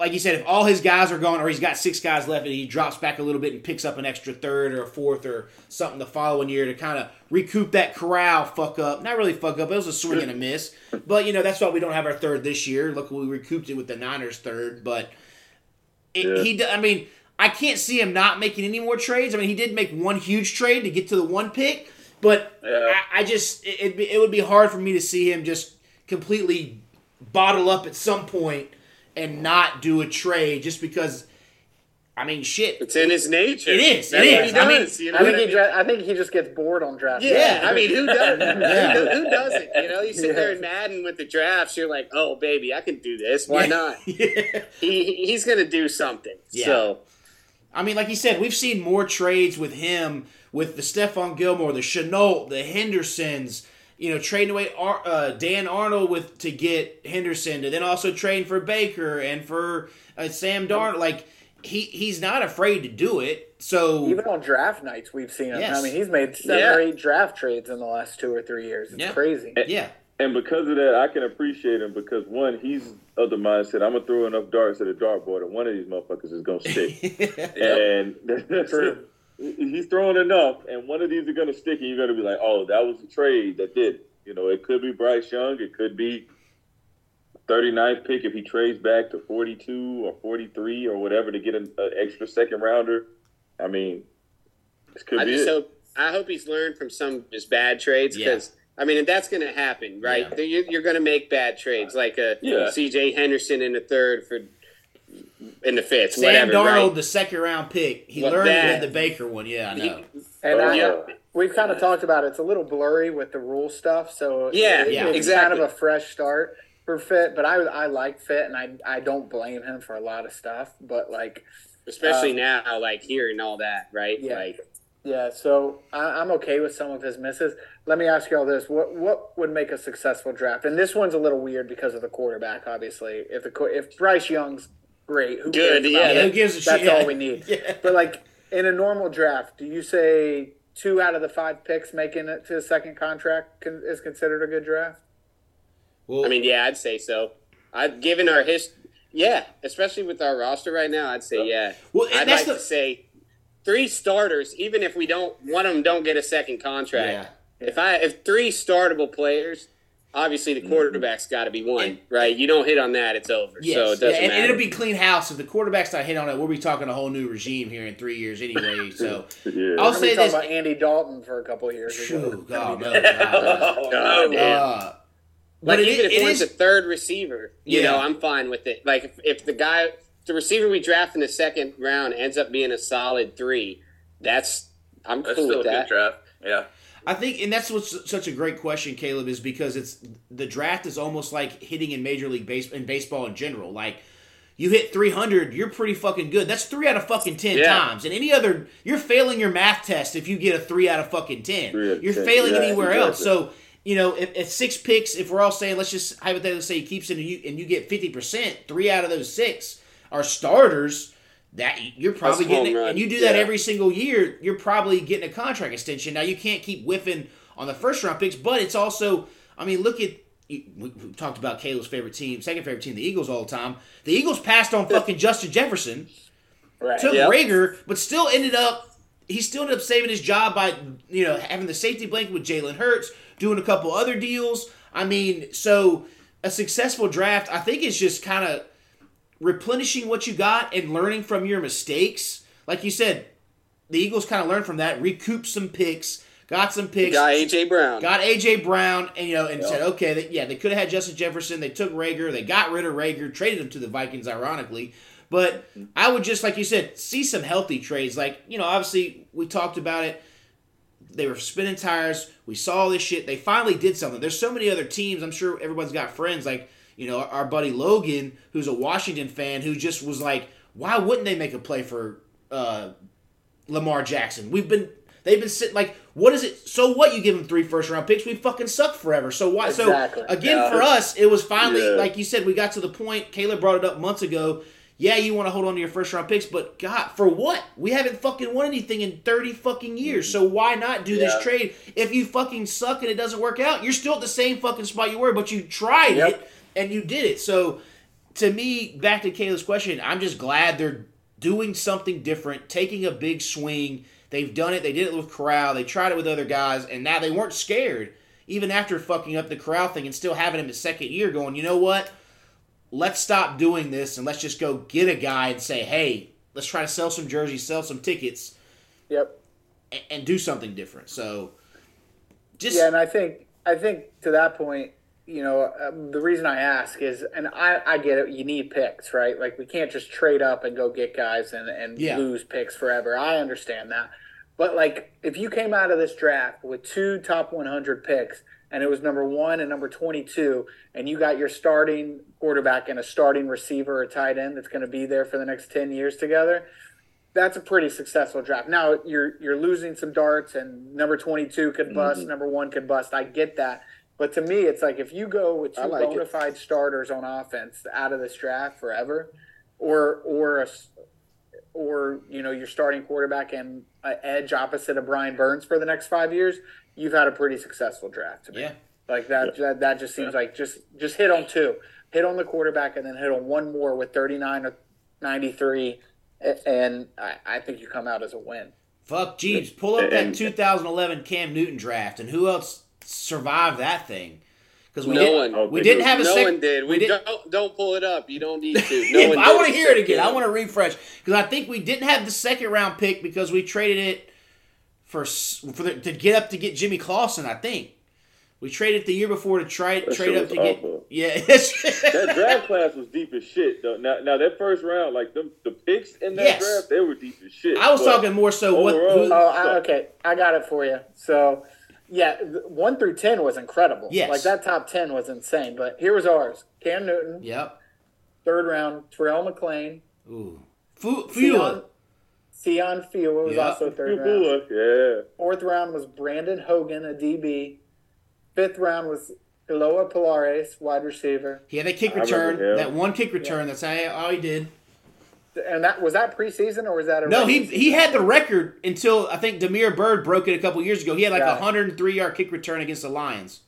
like you said, if all his guys are gone, or he's got six guys left, and he drops back a little bit and picks up an extra third or a fourth or something the following year to kind of recoup that Corral fuck up. Not really fuck up. It was a swing and a miss, but you know that's why we don't have our third this year. Look, we recouped it with the Niners third, but it, Yeah. he. I mean, I can't see him not making any more trades. I mean, he did make one huge trade to get to the one pick, but Yeah. I, I just it, it'd be, it would be hard for me to see him just completely bottle up at some point and not do a trade just because. I mean, shit. It's in his nature. It is, That's it what is. he I mean, does. you know I what think I he mean? ju- I think he just gets bored on draft. Yeah, day. I mean, who does? Yeah. who, who doesn't? You know, you sit Yeah. there in Madden with the drafts. You're like, oh baby, I can do this. Why not? Yeah. He he's gonna do something. Yeah. So I mean, like you said, we've seen more trades with him, with the Stephon Gilmore, the Shenault, the Hendersons. You know, trading away Ar- uh, Dan Arnold with to get Henderson, and then also trading for Baker and for uh, Sam Darnold. Like he he's not afraid to do it. So Even on draft nights, we've seen him. Yes. I mean, he's made seven Yeah. or eight draft trades in the last two or three years. It's Yeah. crazy. yeah, And because of that, I can appreciate him because one, he's of the mindset I'm gonna throw enough darts at a dartboard, and one of these motherfuckers is gonna stick. and that's True. He's throwing enough, and one of these are gonna stick, and you're gonna be like, "Oh, that was a trade that did." it." You know, it could be Bryce Young, it could be 39th pick if he trades back to 42 or 43 or whatever to get an, an extra second rounder. I mean, this could I be just it. hope I hope he's learned from some of his bad trades Yeah. because I mean, and that's going to happen, right? Yeah. You're, you're going to make bad trades, like a Yeah. C.J. Henderson in the third for in the fifth, Sam whatever. Darnold, right? the second round pick. He Well, learned that- had the Baker one. Yeah, I know. And Oh, I, yeah. we've kind of talked about it. It's a little blurry with the Rhule stuff, so Yeah, it- yeah, it's exactly. kind of a fresh start for Fit. But I I like Fit, and I I don't blame him for a lot of stuff. But like, Especially Um, now, like hearing all that, right? Yeah. Like, yeah, so I, I'm okay with some of his misses. Let me ask you all this: what what would make a successful draft? And this one's a little weird because of the quarterback. Obviously, if the qu- if Bryce Young's great, who Good, cares yeah, it? who gives a shit? That's Yeah. all we need. Yeah. But like in a normal draft, do you say two out of the five picks making it to the second contract con- is considered a good draft? Well, I mean, yeah, I'd say so. I've given our hist, yeah, especially with our roster right now, I'd say yeah. Well, I'd like the- to say three starters, even if we don't one of them don't get a second contract. Yeah. If I if three startable players, obviously the Mm-hmm. quarterback's got to be one, right? You don't hit on that, it's over. Yes. So it yeah, doesn't and, matter. and it'll be clean house if the quarterback's not hit on it. We'll be talking a whole new regime here in three years anyway. So Yeah. I'll say talking this. about Andy Dalton for a couple of years. Phew, God, no, Oh, God. God, no. damn. Uh, Like but it, even it if one's is a third receiver, you Yeah. know, I'm fine with it. Like if, if the guy, the receiver we draft in the second round ends up being a solid three, that's I'm That's cool still a with good that. draft. Yeah. I think, and that's what's such a great question, Kaleb, is because it's the draft is almost like hitting in Major League Base in baseball in general. Like you hit 300, you're pretty fucking good. That's three out of fucking 10 Yeah. times. And any other, you're failing your math test if you get a three out of fucking 10. Three You're 10, failing yeah, anywhere else. So, you know, if, if six picks, if we're all saying, let's just hypothetically say he keeps it and you, and you get 50%, three out of those six are starters. That you're probably That's getting, it, and you do that Yeah. every single year. You're probably getting a contract extension. Now you can't keep whiffing on the first round picks, but it's also, I mean, look at we talked about Kaleb's favorite team, second favorite team, the Eagles, all the time. The Eagles passed on fucking Justin Jefferson, Right. took Yep. Reagor, but still ended up. He still ended up saving his job by you know having the safety blanket with Jalen Hurts, doing a couple other deals. I mean, so a successful draft, I think, is just kind of replenishing what you got and learning from your mistakes. Like you said, the Eagles kind of learned from that, recouped some picks, got some picks, Got AJ Brown. got AJ Brown, and you know, and said, okay, they, yeah, they could have had Justin Jefferson. They took Reagor, they got rid of Reagor, traded him to the Vikings, ironically. But I would just, like you said, see some healthy trades. Like you know, obviously we talked about it. They were spinning tires. We saw this shit. They finally did something. There's so many other teams. I'm sure everyone's got friends like you know our buddy Logan, who's a Washington fan, who just was like, why wouldn't they make a play for uh, Lamar Jackson. We've been they've been sitting like what is it? So what? You give them three first round picks? We fucking suck forever. So why? Exactly. So again, Yeah. for us, it was finally Yeah. like you said. We got to the point. Kaleb brought it up months ago. Yeah, you want to hold on to your first round picks, but God, for what? We haven't fucking won anything in thirty fucking years. So why not do this trade? If you fucking suck and it doesn't work out, you're still at the same fucking spot you were, but you tried Yep. it and you did it. So to me, back to Kaleb's question, I'm just glad they're doing something different, taking a big swing. They've done it. They did it with Corral. They tried it with other guys, and now they weren't scared, even after fucking up the Corral thing and still having him his second year, going, you know what? Let's stop doing this and let's just go get a guy and say, hey, let's try to sell some jerseys, sell some tickets, Yep. and, and do something different. So, just Yeah, and I think I think to that point, you know, um, the reason I ask is, and I, I get it, you need picks, right? Like we can't just trade up and go get guys and and Yeah. lose picks forever. I understand that, but like if you came out of this draft with two top 100 picks and it was number one and number 22, and you got your starting quarterback and a starting receiver or tight end that's going to be there for the next 10 years together that's a pretty successful draft. Now you're you're losing some darts, and number twenty two could bust, number one could bust. I get that, but to me, it's like if you go with two like bona fide starters on offense out of this draft forever, or or a, s- or you know your starting quarterback and an edge opposite of Brian Burns for the next five years, you've had a pretty successful draft to me. yeah. Like that, that, that just seems like just just hit on two, hit on the quarterback, and then hit on one more with thirty nine or ninety three, and I, I think you come out as a win. Fuck, Jeebs, pull up that 2011 Cam Newton draft, and who else survived that thing? Because we No didn't, one. we didn't have a no sec- one did. We, didn't- don't don't pull it up. You don't need to. No If one. I want to hear it except again. I want to refresh because I think we didn't have the second round pick because we traded it for for the, to get up to get Jimmy Clausen. I think we traded the year before to try That trade up was to get. Yeah, that draft class was deep as shit. Though. Now, now that first round, like them, the picks in that Yes. draft, they were deep as shit. I was talking more so what. Who, Oh, I, okay. I got it for you. So, yeah, one through ten was incredible. Yes. like that top ten was insane. But here was ours: Cam Newton, yep. third round; Terrell McClain, Ooh. Fu- Sione, Fua. Sione Fua was Yeah. also third round. Fua, yeah. Fourth round was Brandon Hogan, a DB. Fifth round was Kealoha Pilares, wide receiver. He had that kick return. That one kick return. That's all all he did. And that was that preseason or was that a No, he regular he had the record until I think Damiere Byrd broke it a couple years ago. He had like a 103 yard kick return against the Lions.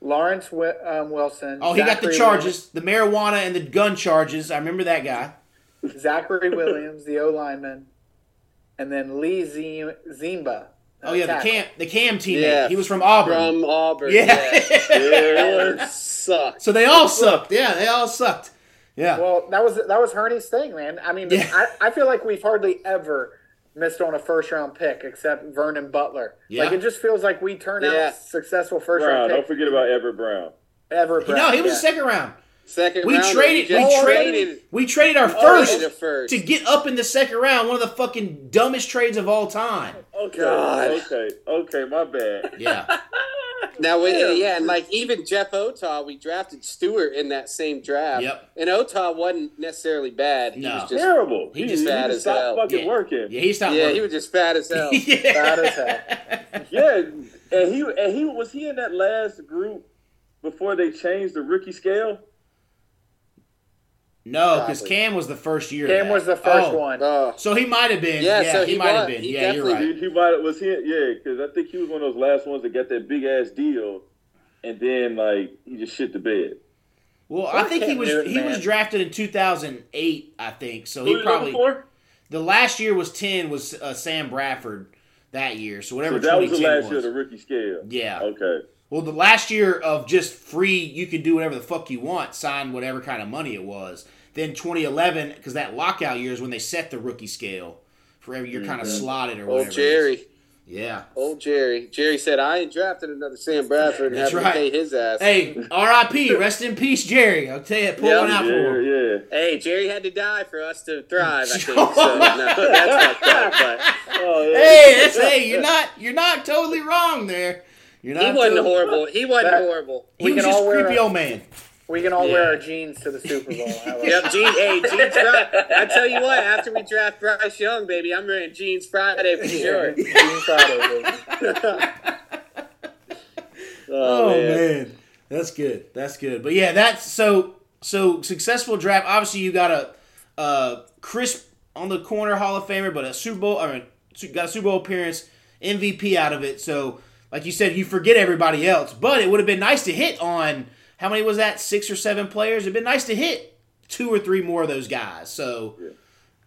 Lawrence Wi- um, Wilson. Oh, he got the Zachary charges, the marijuana and the gun charges. I remember that guy. Zachary Williams, the O lineman, and then Lee Zim- Ziemba. Oh yeah, the cam the cam teammate. Yeah, he was from Auburn. From Auburn. yeah. Yeah. Auburn sucked. so they all sucked. Yeah, they all sucked. Yeah. Well, that was that was Hurney's thing, man. I mean, Yeah. I, I feel like we've hardly ever missed on a first round pick except Vernon Butler. Yeah. Like it just feels like we turn Yeah. out successful first Brown. round Don't pick forget about Everett Brown. ever. no, he was yeah. a second round. Second We round. traded. just We traded. traded. We traded our oh, first a first. to get up in the second round. One of the fucking dumbest trades of all time. Okay, God. okay, okay. My bad. Yeah. Now, wait, yeah, and like even Jeff Otah, we drafted Stewart in that same draft. Yep. And Otah wasn't necessarily bad. He No. was just Terrible. He He, just just, fat he as stopped hell. fucking Yeah. working. Yeah, he stopped. yeah, working. he was just fat as hell. yeah. Bad as hell. Yeah, and he and he was he in that last group before they changed the rookie scale. No, because Cam was the first year. Cam was the first one, Oh, So he might have been. Yeah, Yeah, so he, he might have been. He Yeah, you're right. He, he might was he yeah because I think he was one of those last ones that got that big ass deal, and then like he just shit the bed. Well, I think he was Newton, he was drafted in 2008. I think so. Who He probably the last year was 10 was uh, Sam Bradford that year. So whatever So that was the 2010 last year of the rookie scale. Yeah. Okay. Well, the last year of just free, you could do whatever the fuck you want, sign whatever kind of money it was. Then 2011, because that lockout year is when they set the rookie scale for every you're kind of mm-hmm. slotted or whatever. old. Jerry. Yeah. Old Jerry. Jerry said, I ain't drafted another Sam Bradford and That's have right. to pay his ass. Hey, R.I.P. Rest in peace, Jerry. I'll tell you, pull Yeah, one out for him. yeah. Hey, Jerry had to die for us to thrive, I think. So, no, that's fucked up. But Oh, yeah. Hey, that's hey, you're not you're not totally wrong there. You're not. he wasn't totally- horrible. He wasn't That- horrible. He We was can just all wear creepy a- old man. We can all Yeah. wear our jeans to the Super Bowl. Yep, Gene, hey, Jeans Friday. I tell you what, after we draft Bryce Young, baby, I'm wearing Jeans Friday for sure. Jean Friday, baby. Oh man. that's good. That's good. But yeah, that's so so successful draft. Obviously, you got a uh, crisp on the corner Hall of Famer, but a Super Bowl. I mean, got a Super Bowl appearance, MVP out of it. So, like you said, you forget everybody else. But it would have been nice to hit on how many was that? Six or seven players. It'd been nice to hit two or three more of those guys. So,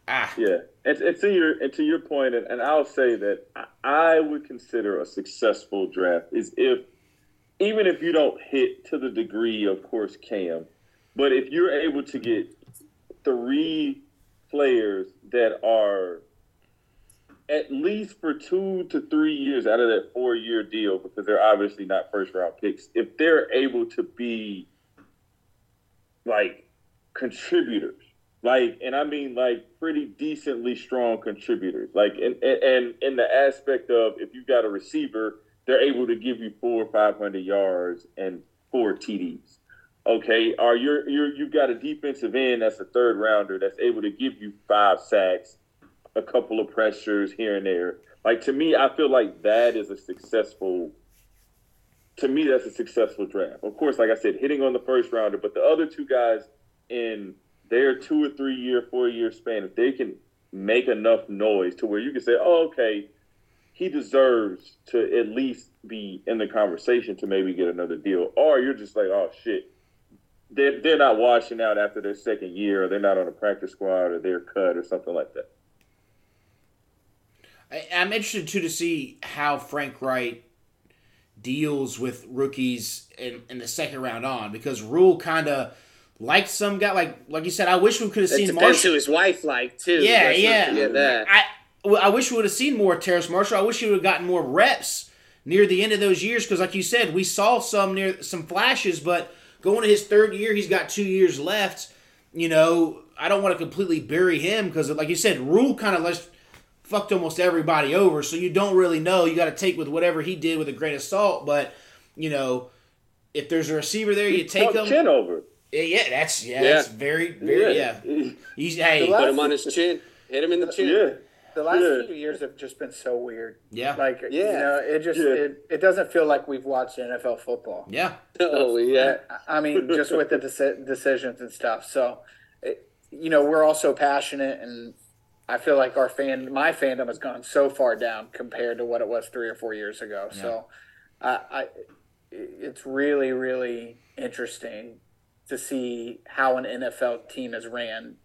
ah, Yeah, and, and to your and to your point, and, and I'll say that I would consider a successful draft is if even if you don't hit to the degree, of course, Cam, but if you're able to get three players that are at least for two to three years out of that four year deal, because they're obviously not first round picks, if they're able to be like contributors, like, and I mean like pretty decently strong contributors, like, and and in the aspect of if you've got a receiver, they're able to give you four or five hundred yards and four TDs. Okay, or you're you're you've got a defensive end that's a third rounder that's able to give you five sacks, a couple of pressures here and there. Like to me, I feel like that is a successful. To me, that's a successful draft. Of course, like I said, hitting on the first rounder, but the other two guys in their two or three year, four year span, if they can make enough noise to where you can say, "Oh, okay, he deserves to at least be in the conversation to maybe get another deal," or you're just like, "Oh shit." They're, they're not washing out after their second year, or they're not on a practice squad, or they're cut, or something like that. I, I'm interested too to see how Frank Reich deals with rookies in, in the second round on because Rhule kind of liked some guy like like you said. I wish we could have seen Marshall. who his wife liked, too. Yeah, yeah. I I wish we would have seen more Terrace Marshall. I wish he would have gotten more reps near the end of those years because, like you said, we saw some near some flashes, but going to his third year. He's got two years left. You know, I don't want to completely bury him because, like you said, Rhule kind of left fucked almost everybody over. So you don't really know. You got to take with whatever he did with a grain of salt. But you know, if there's a receiver there, you take him. chin over. Yeah, yeah, that's yeah, Yeah. that's very, very yeah. He's hey, The Put him on his chin. Hit him in the chin. Yeah. The last Yeah. few years have just been so weird. yeah, Like you Yeah. know, it just Yeah. it, it doesn't feel like we've watched NFL football. yeah, Oh yeah. I mean, just with the deci- decisions and stuff. So, it, you know, we're all so passionate, and I feel like our fan, my fandom, has gone so far down compared to what it was three or four years ago. So, I, I, it's really, really interesting to see how an NFL team is ran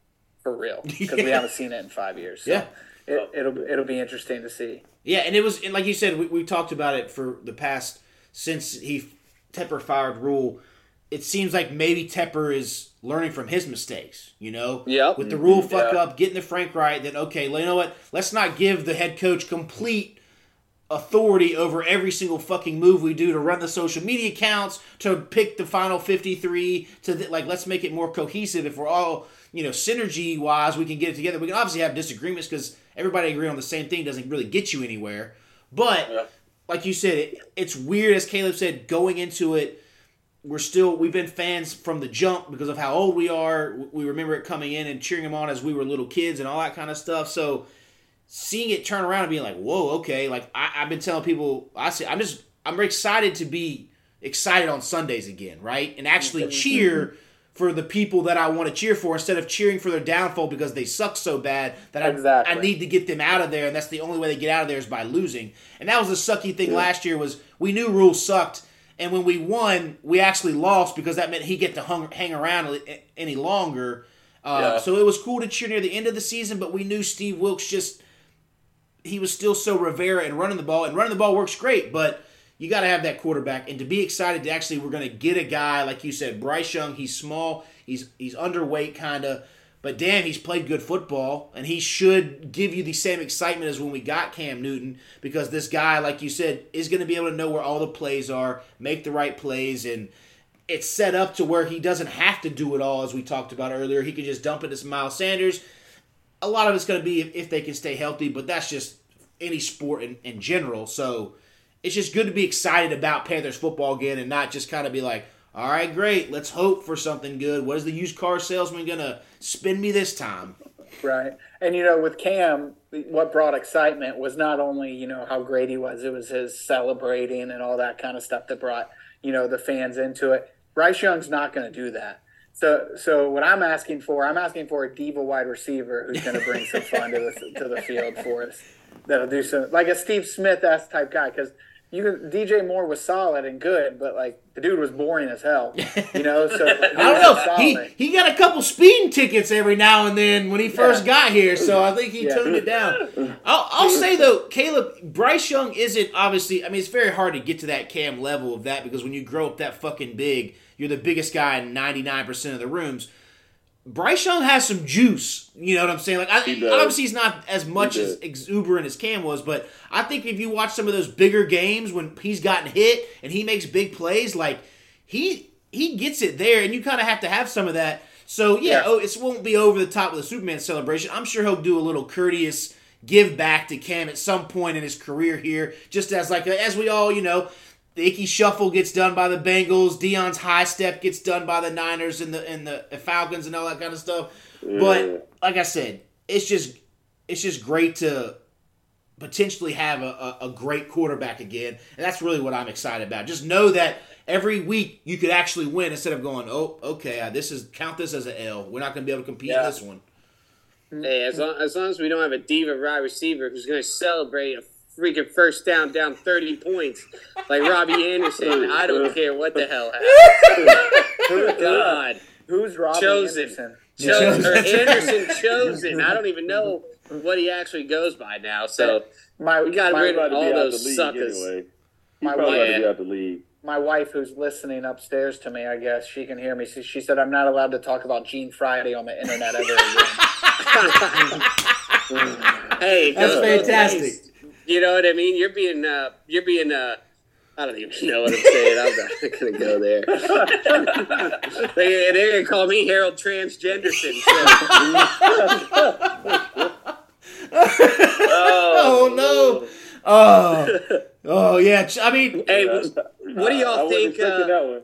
for real because we haven't seen it in five years. So Yeah. it, it'll it'll be interesting to see. yeah. And it was, and like you said, we, we talked about it for the past since he Tepper fired Rhule. It seems like maybe Tepper is learning from his mistakes. You know, Yep. with the Rhule fuck Yeah. up, getting the Frank Reich. Then okay, well, you know what? Let's not give the head coach complete authority over every single fucking move we do to run the social media accounts to pick the final 53 to th- like let's make it more cohesive if we're all you know synergy wise we can get it together we can obviously have disagreements because everybody agreeing on the same thing doesn't really get you anywhere but Yeah. like you said it, it's weird as Kaleb said going into it we're still we've been fans from the jump because of how old we are we remember it coming in and cheering them on as we were little kids and all that kind of stuff so seeing it turn around and being like, whoa, okay. Like I, I've been telling people, I say, I'm just, I'm excited to be excited on Sundays again, right? And actually mm-hmm. cheer for the people that I want to cheer for instead of cheering for their downfall because they suck so bad that I, Exactly. I need to get them out of there. And that's the only way they get out of there is by losing. And that was the sucky thing last year was we knew Rhule's sucked. And when we won, we actually lost because that meant he get to hung, hang around any longer. Uh, Yeah. So it was cool to cheer near the end of the season, but we knew Steve Wilks just he was still so Rivera and running the ball, and running the ball works great, but you got to have that quarterback and to be excited to actually we're going to get a guy like you said, Bryce Young. He's small, he's he's underweight kind of, but damn, he's played good football, and he should give you the same excitement as when we got Cam Newton because this guy, like you said, is going to be able to know where all the plays are, make the right plays, and it's set up to where he doesn't have to do it all, as we talked about earlier. He could just dump it to Miles Sanders a lot of it's going to be if, if they can stay healthy, but that's just any sport in, in general. So it's just good to be excited about Panthers football again and not just kind of be like, all right, great, let's hope for something good. What is the used car salesman going to spin me this time? Right. And, you know, with Cam, what brought excitement was not only, you know, how great he was, it was his celebrating and all that kind of stuff that brought, you know, the fans into it. Bryce Young's not going to do that. So, so what I'm asking for, I'm asking for a diva wide receiver who's going to bring some fun to the to the field for us. That'll do some like a Steve Smith s type guy because you can, DJ Moore was solid and good, but like the dude was boring as hell, you know. So I don't know. He, he got a couple speeding tickets every now and then when he first Yeah. got here, so I think he Yeah. toned it down. I'll, I'll say though, Kaleb Bryce Young isn't obviously. I mean, it's very hard to get to that Cam level of that because when you grow up that fucking big, you're the biggest guy in ninety nine percent of the rooms. Bryce Young has some juice. You know what I'm saying? Like, I, He obviously he's not as much He as does. exuberant as Cam was, but I think if you watch some of those bigger games when he's gotten hit and he makes big plays, like he he gets it there, and you kind of have to have some of that. So yeah, Yeah. oh, it won't be over the top with the Superman celebration. I'm sure he'll do a little courteous give back to Cam at some point in his career here, just as like as we all you know. The Ickey Shuffle gets done by the Bengals. Deion's high step gets done by the Niners and the and the Falcons and all that kind of stuff. But like I said, it's just it's just great to potentially have a, a, a great quarterback again, and that's really what I'm excited about. Just know that every week you could actually win instead of going, oh, okay, uh, this is count this as an L. We're not going to be able to compete in this one. Hey, as long, as long as we don't have a diva wide receiver who's going to celebrate a freaking first down down 30 points like Robbie Anderson, I don't care what the hell happens. God. Who's Robbie Chosen. Anderson? Chosen, or Chosen. Anderson chosen. I don't even know what he actually goes by now. So My we got my, rid of all those suckers. anyway. My wife- ought to be out the league. my wife, who's listening upstairs to me, I guess she can hear me. She, she said I'm not allowed to talk about Gene Friday on the internet ever again. Hey, That's go- fantastic. You know what I mean? You're being uh, you're being uh, I don't even know what I'm saying. I'm not gonna go there. they, they're gonna call me Harold Transgenderson. So. Oh, no. Oh, oh yeah. I mean, hey, what do y'all wasn't think? expecting Uh, that one.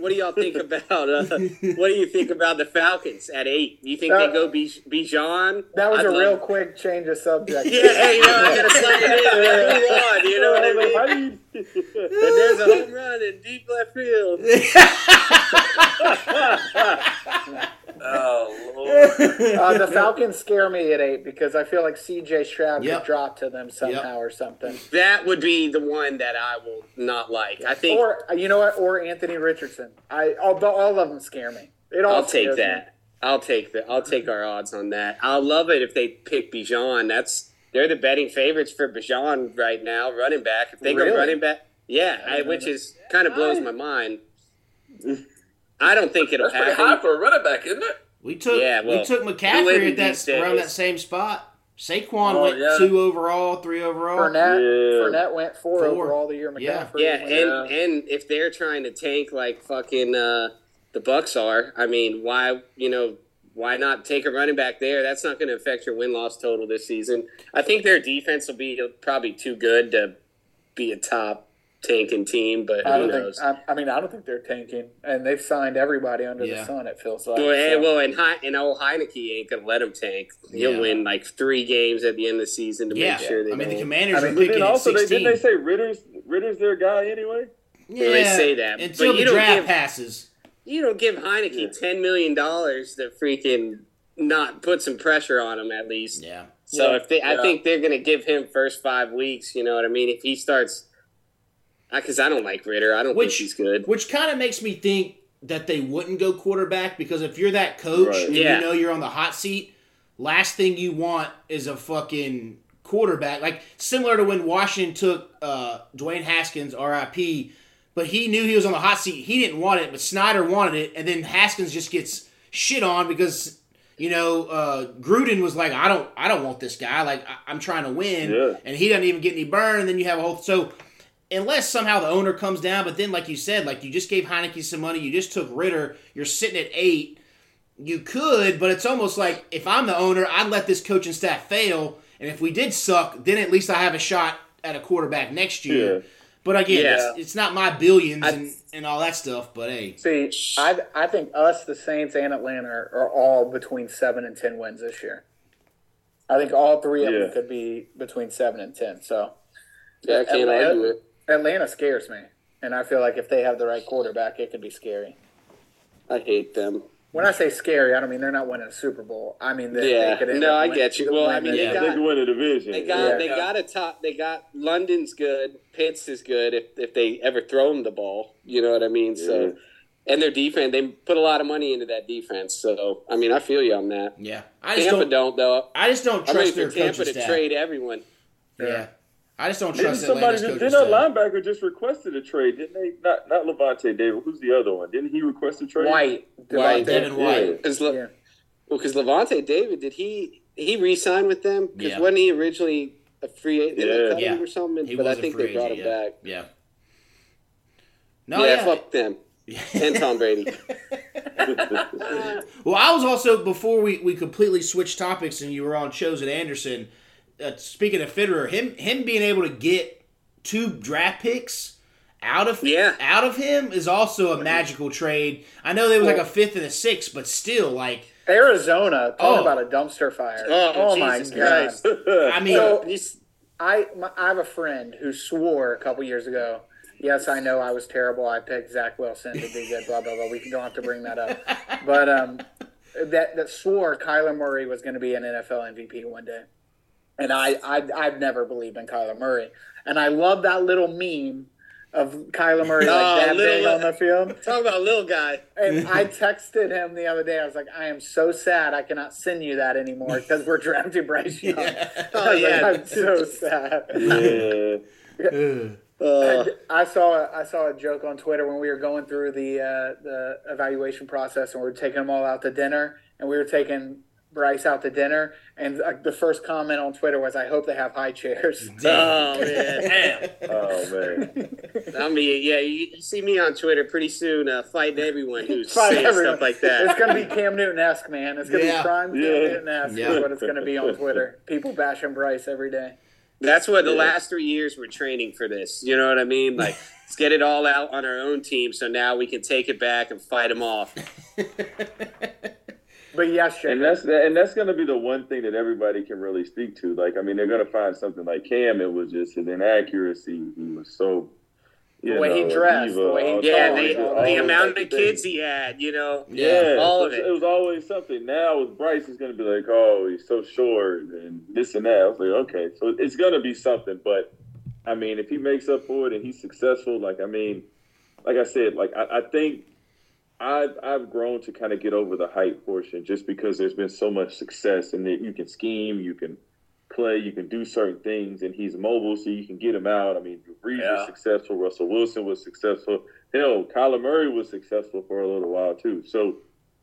what do y'all think about? Uh, what do you think about the Falcons at eight? You think they go Bij- Bijan? That was I'd a love- real quick change of subject. Yeah, hey, you know, I gotta slide it in. Move on. You know what I mean? How do you? And there's a home run in deep left field. Oh Lord. Uh, the Falcons scare me at eight because I feel like C.J. Stroud Yep. could drop to them somehow or something. That would be the one that I will not like. I think Or uh, you know what? Or Anthony Richardson. I all, all of them scare me. It all I'll take scares me. that. I'll take the. I'll take our odds on that. I'll love it if they pick Bijan. That's they're the betting favorites for Bijan right now, running back. If they Really? go running back, yeah, I, which is kind of blows my mind. I don't think it'll That's pretty happen. high for a running back, isn't it? we took Yeah, well, we took who McCaffrey at that around that same spot. Saquon Oh, went yeah. two overall, three overall. Fournette, Yeah. Fournette went four, Four. overall the year. Yeah. McCaffrey Yeah, went- and and if they're trying to tank like fucking uh, the Bucks are, I mean, why you know why not take a running back there? That's not going to affect your win loss total this season. I think their defense will be probably too good to be a top tanking team, but I who don't think. knows? I, I mean, I don't think they're tanking, and they've signed everybody under Yeah. the sun. It feels like. well, and, well, and, He- and old Heinicke ain't gonna let him tank. He'll Yeah. win like three games at the end of the season to yeah, make sure they I mean the don't. Commanders I are mean, But picking then at also, they, sixteen. didn't they say Ridder's Ridder's their guy anyway? yeah, they say that, until but the you don't draft give- passes. You don't give Heinicke Yeah. ten million dollars to freaking not put some pressure on him at least. Yeah, So Yeah. if they, I think they're going to give him first five weeks. You know what I mean? If he starts, because I don't like Ridder, I don't Which- think he's good. which kind of makes me think that they wouldn't go quarterback because if you're that coach Right. and Yeah. you know you're on the hot seat, last thing you want is a fucking quarterback. Like similar to when Washington took uh, Dwayne Haskins, R.I.P. But he knew he was on the hot seat. He didn't want it, but Snyder wanted it, and then Haskins just gets shit on because you know uh, Gruden was like, "I don't, I don't want this guy. Like I, I'm trying to win," Yeah. and he doesn't even get any burn. And then you have a whole so unless somehow the owner comes down, but then like you said, like you just gave Heinicke some money, you just took Ridder, you're sitting at eight. You could, but it's almost like if I'm the owner, I'd let this coaching staff fail, and if we did suck, then at least I have a shot at a quarterback next year. Yeah. But again, Yeah. it's, it's not my billions I- and, and all that stuff. But hey, See, I I think us, the Saints, and Atlanta are all between seven and ten wins this year. I think all three of Yeah. them could be between seven and ten. So Yeah, I can't Atlanta- argue it. Atlanta scares me, and I feel like if they have the right quarterback, it could be scary. I hate them. When I say scary, I don't mean they're not winning a Super Bowl. I mean they, Yeah. they could No, I get you. Well, I mean, winning- they They got- can win a division. They got Yeah. they got a top. They got London's good. Pitts is good if if they ever throw him the ball. You know what I mean? Yeah. So. And their defense, they put a lot of money into that defense. So, I mean, I feel you on that. yeah, I just Tampa don't. don't, though. I just don't I'm ready trust for their Tampa to staff. trade everyone. Yeah, I just don't Didn't trust somebody Atlanta's just, didn't a linebacker just requested a trade? Didn't they? Not not Lavonte David. Who's the other one? Didn't he request a trade? White, White, Devontae- Devin White. Yeah. Because Yeah. well, because Lavonte David did he he re-signed with them? Because Yeah. wasn't he originally a free agent Yeah. Yeah. or something? He but was I a think free they brought agent, him yeah. back. Yeah. No, yeah, yeah. fuck them and Tom Brady. Well, I was also before we, we completely switched topics and you were on shows at Anderson. Uh, speaking of Fitterer, him him being able to get two draft picks out of Yeah. out of him is also a magical trade. I know there was like a fifth and a sixth, but still, like Arizona, talk Oh. about a dumpster fire. Oh, my Jesus god! Christ. I mean, So- These- I my, I have a friend who swore a couple years ago. Yes, I know I was terrible. I picked Zach Wilson to be good. Blah blah blah. We don't have to bring that up. But um, that that swore Kyler Murray was going to be an NFL MVP one day, and I, I I've never believed in Kyler Murray, and I love that little meme of Kyler Murray like Oh, that big on the field. Talk about a little guy. And I texted him the other day. I was like, I am so sad I cannot send you that anymore because we're drafting Bryce Young. Oh, I yeah. like, I'm so sad. yeah. Uh, And I saw a, I saw a joke on Twitter when we were going through the uh, the evaluation process and we were taking them all out to dinner and we were taking Bryce out to dinner, and uh, the first comment on Twitter was, "I hope they have high chairs." Oh man, Oh man. I mean, yeah, you, you see me on Twitter pretty soon, uh, fighting everyone who's Fight saying everyone. stuff like that. It's gonna be Cam Newton esque, man. It's gonna Yeah. be prime Cam Newton esque. Yeah. Is what it's gonna be on Twitter. People bashing Bryce every day. That's what the Yeah. last three years we're training for this. You know what I mean? Like, let's get it all out on our own team, so now we can take it back and fight them off. But yes. And that's and that's going to be the one thing that everybody can really speak to. Like, I mean, they're going to find something like Cam. It was just his inaccuracy. He was so. You The way he dressed, diva, the way he all- Yeah, all the, the amount of kids he had, you know. Yeah, all it of was, it. it was always something. Now with Bryce, it's going to be like, oh, he's so short and this and that. I was like, okay, so it's going to be something. But I mean, if he makes up for it and he's successful, like I mean, like I said, like I, I think I've I've grown to kind of get over the hype portion just because there's been so much success and that you can scheme, you can play, you can do certain things, and he's mobile, so you can get him out. I mean, Brees Yeah. was successful, Russell Wilson was successful, hell, Kyler Murray was successful for a little while too. So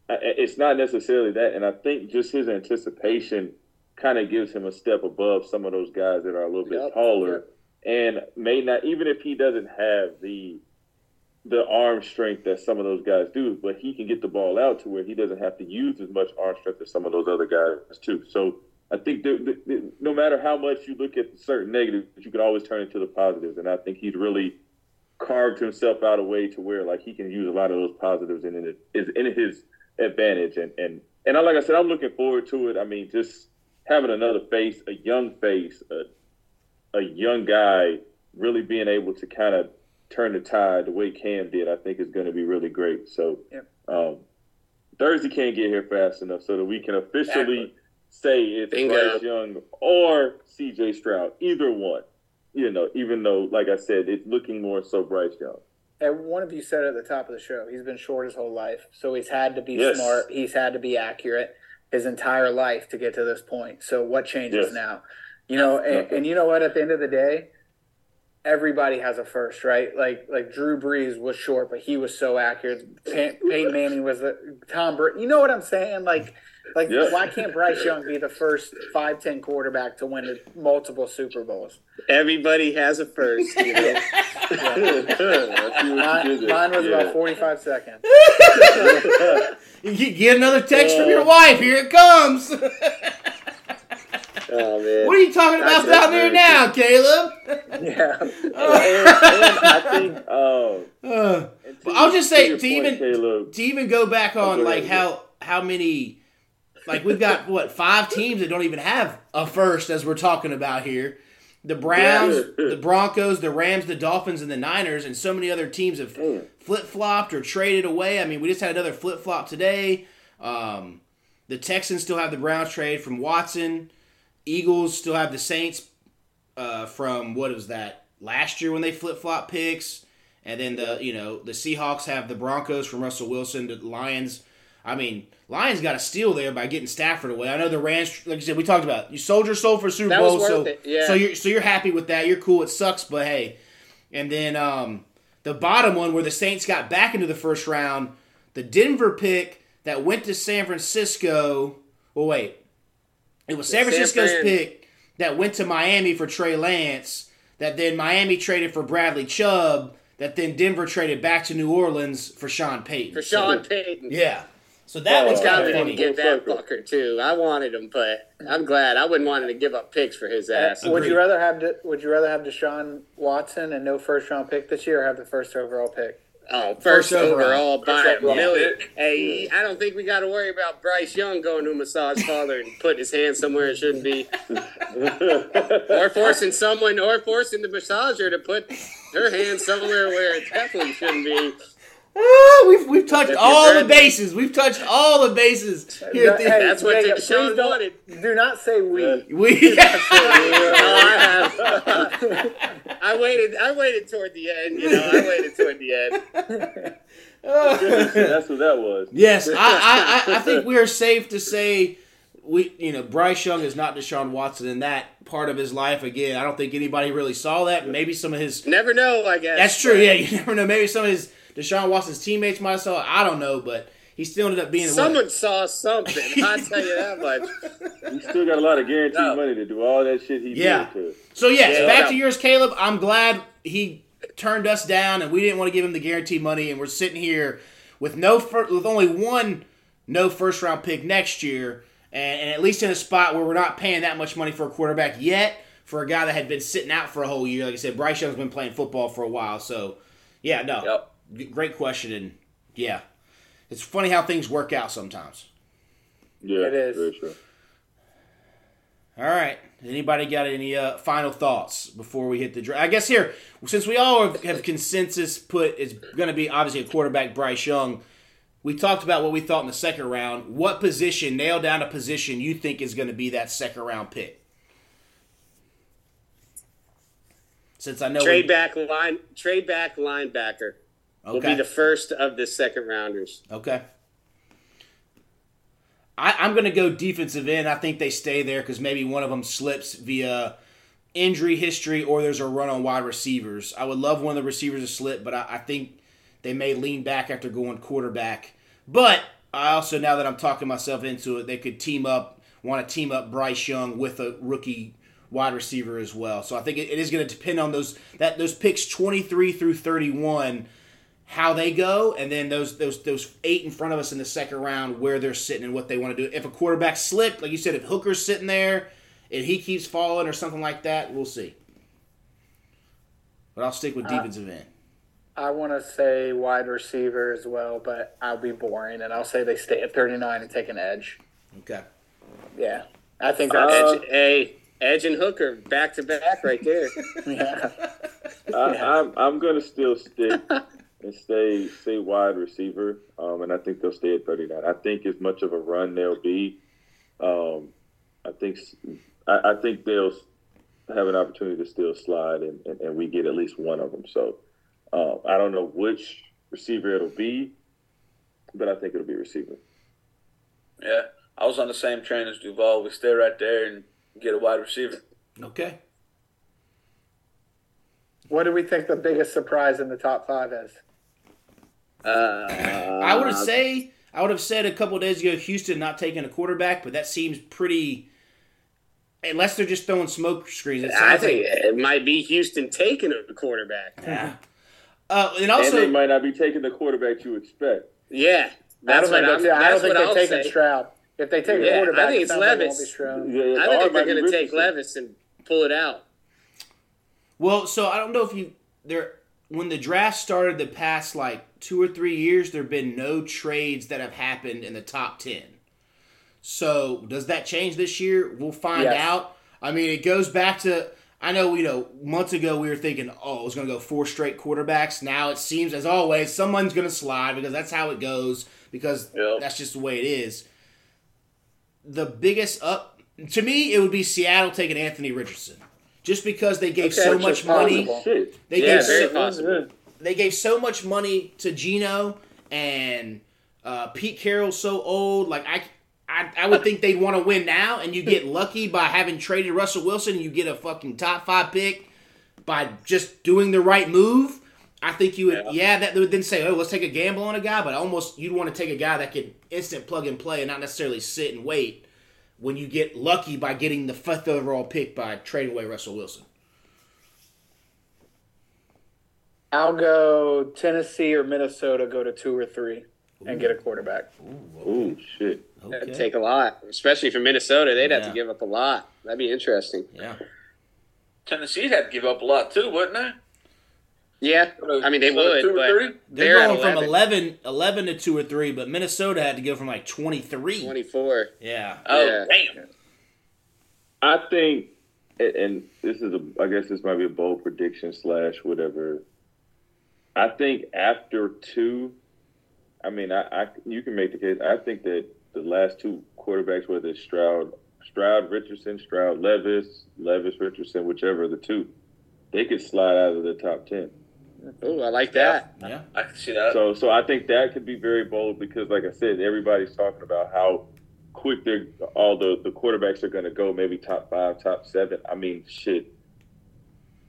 it's not necessarily that, and I think just his anticipation kind of gives him a step above some of those guys that are a little bit Yep, taller, and may not even if he doesn't have the the arm strength that some of those guys do, but he can get the ball out to where he doesn't have to use as much arm strength as some of those other guys too. So I think that, that- no matter how much you look at certain negatives, you can always turn it to the positives, and I think he's really carved himself out a way to where like he can use a lot of those positives and it is in his advantage and and and I, like I said, I'm looking forward to it. I mean, just having another face, a young face, a, a young guy, really being able to kind of turn the tide the way Cam did, I think is going to be really great. So Yep. um, Thursday can't get here fast enough so that we can officially say it's Bingo. Bryce Young or C.J. Stroud, either one. You know, even though, like I said, it's looking more so Bryce Young. And one of you said at the top of the show, he's been short his whole life, so he's had to be Yes. smart. He's had to be accurate his entire life to get to this point. So what changes Yes. now? You know, and, and you know what? At the end of the day, everybody has a first, right? Like like Drew Brees was short, but he was so accurate. Pey- Peyton Manning was the Tom Brady. You know what I'm saying? Like like Yeah. why can't Bryce Young be the first five ten quarterback to win multiple Super Bowls? Everybody has a first, you know. Let's see what you Mine, mine was Yeah. about 45 seconds. You get another text from your wife. Here it comes. oh man. what are you talking about That's- down there now, Kaleb? Yeah. and, and I think, um, Uh, and to- But I'll just say, your to point, even- Kaleb, to even go back on go like how how many like we've got what five teams that don't even have a first as we're talking about here. The Browns, Yeah. the Broncos, the Rams, the Dolphins, and the Niners, and so many other teams have Mm. flip flopped or traded away. I mean, we just had another flip flop today. Um, the Texans still have the Browns trade from Watson. Eagles still have the Saints uh, from what was that last year when they flip flop picks, and then the you know the Seahawks have the Broncos from Russell Wilson. The Lions, I mean, Lions got a steal there by getting Stafford away. I know the Rams, like you said, we talked about you sold your soul for Super That Bowl, so yeah. so you're so you're happy with that. You're cool. It sucks, but hey, and then um, the bottom one where the Saints got back into the first round, the Denver pick that went to San Francisco. Well, wait, it was San San Francisco's Fran. pick that went to Miami for Trey Lance. That then Miami traded for Bradley Chubb. That then Denver traded back to New Orleans for Sean Payton. For So- Sean Payton. yeah. So that Oh, one's kind Scott of didn't funny. get that fucker too. I wanted him, but I'm glad. I wouldn't want him to give up picks for his ass. Uh, would you rather have De- Would you rather have Deshaun Watson and no first round pick this year, or have the first overall pick? Oh, first, First overall. overall by a million. pick. Hey, I don't think we got to worry about Bryce Young going to a massage parlor and putting his hand somewhere it shouldn't be, or forcing someone, or forcing the massager to put her hand somewhere where it definitely shouldn't be. Ah, we've we've touched If you're all the bases. We've touched all the bases here. At the, Hey, That's what yeah, yeah, Deshaun please don't- wanted. Do not say we. we, No, I have. I waited. I waited toward the end. You know, I waited toward the end. that's what that was. yes, I, I, I, I think we are safe to say we you know Bryce Young is not Deshaun Watson in that part of his life. Again, I don't think anybody really saw that. Maybe some of his Never know. I guess That's true. Yeah, you never know. Maybe some of his Deshaun Watson's teammates might have saw it. I don't know, but he still ended up being Someone one. saw something. I tell you that much. He still got a lot of guaranteed No. money to do all that shit he Yeah. did. To. So yes, Yeah. back to yours, Kaleb. I'm glad he turned us down, and we didn't want to give him the guaranteed money, and we're sitting here with no fir- with only one no first round pick next year, and, and at least in a spot where we're not paying that much money for a quarterback yet for a guy that had been sitting out for a whole year. Like I said, Bryce Young's been playing football for a while, so yeah, no, Yep. G- great question, and yeah, it's funny how things work out sometimes. Yeah, It is. Very true. All right. Anybody got any uh, final thoughts before we hit the draft? I guess here, since we all have, have consensus put it's going to be obviously a quarterback, Bryce Young. We talked about what we thought in the second round. What position? Nail down a position you think is going to be that second round pick. Since I know Trade we, back line, trade back linebacker will be the first of the second rounders. okay. I, I'm going to go defensive end. I think they stay there because maybe one of them slips via injury history or there's a run on wide receivers. I would love one of the receivers to slip, but I, I think they may lean back after going quarterback. But I also, now that I'm talking myself into it, they could team up, want to team up Bryce Young with a rookie wide receiver as well. So I think it, it is going to depend on those that those picks 23 through 31 how they go, and then those those those eight in front of us in the second round where they're sitting and what they want to do. If a quarterback slipped, like you said, if Hooker's sitting there and he keeps falling or something like that, we'll see. But I'll stick with defensive end. I want to say wide receiver as well, but I'll be boring and I'll say they stay at 39 and take an edge. Okay. Yeah. I think that's uh, Edge, a Edge and Hooker back to back right there. yeah. I, I'm I'm gonna still stick and stay stay wide receiver, um, and I think they'll stay at 39. I think as much of a run they'll be, um, I think s- I, I think they'll have an opportunity to still slide, and, and, and we get at least one of them. So um, I don't know which receiver it'll be, but I think it'll be receiver. Yeah. I was on the same train as Duvall. We stay right there and get a wide receiver. Okay. What do we think the biggest surprise in the top five is? Uh, I would have say I would have said a couple days ago Houston not taking a quarterback, but that seems pretty. Unless they're just throwing smoke screens, I think like. it might be Houston taking a quarterback. Yeah. Uh, and and also, they might not be taking the quarterback you expect. Yeah, I that's don't what think, I'm. I don't think they're I'll taking say. Stroud. If they take Yeah, I a quarterback, I think it's it Levis. won't be Stroud. Yeah, I or think they're going to take Levis and pull it out. Well, so I don't know if you there when the draft started the past like two or three years, there have been no trades that have happened in the top ten. So does that change this year? We'll find Yes. out. I mean, it goes back to I know you know months ago we were thinking, oh, it's going to go four straight quarterbacks. Now it seems, as always, someone's going to slide because that's how it goes. Because Yep. that's just the way it is. The biggest up to me, it would be Seattle taking Anthony Richardson, just because they gave Okay, so much money. possible. Shit. They Yeah, gave very so, possible. they gave so much money to Gino and uh, Pete Carroll's so old. Like I, I, I would think they'd want to win now, and you get lucky by having traded Russell Wilson. And you get a fucking top five pick by just doing the right move. I think you would, yeah. that would then say, oh, let's take a gamble on a guy, but almost you'd want to take a guy that can instant plug and play and not necessarily sit and wait when you get lucky by getting the fifth overall pick by trading away Russell Wilson. I'll go Tennessee or Minnesota. Go to two or three and get a quarterback. Ooh, shit. That'd take a lot, especially for Minnesota. They'd have to give up a lot. That'd be interesting. Yeah. Tennessee had to give up a lot too, wouldn't they? Yeah, I mean they So would, two or but three? They're, they're, going at from 11, 11, 11 to two or three, but Minnesota had to go from like twenty three. 24. Yeah. Oh Yeah. damn! I think, and- and this is a, I guess this might be a bold prediction slash whatever. I think after two, I mean, I, I you can make the case. I think that the last two quarterbacks, whether it's Stroud, Stroud Richardson, Stroud Levis, Levis Richardson, whichever of the two, they could slide out of the top ten. Oh, I like that. Yeah. I can see that. So, so I think that could be very bold because, like I said, everybody's talking about how quick they're all the the quarterbacks are going to go. Maybe top five, top seven. I mean, shit.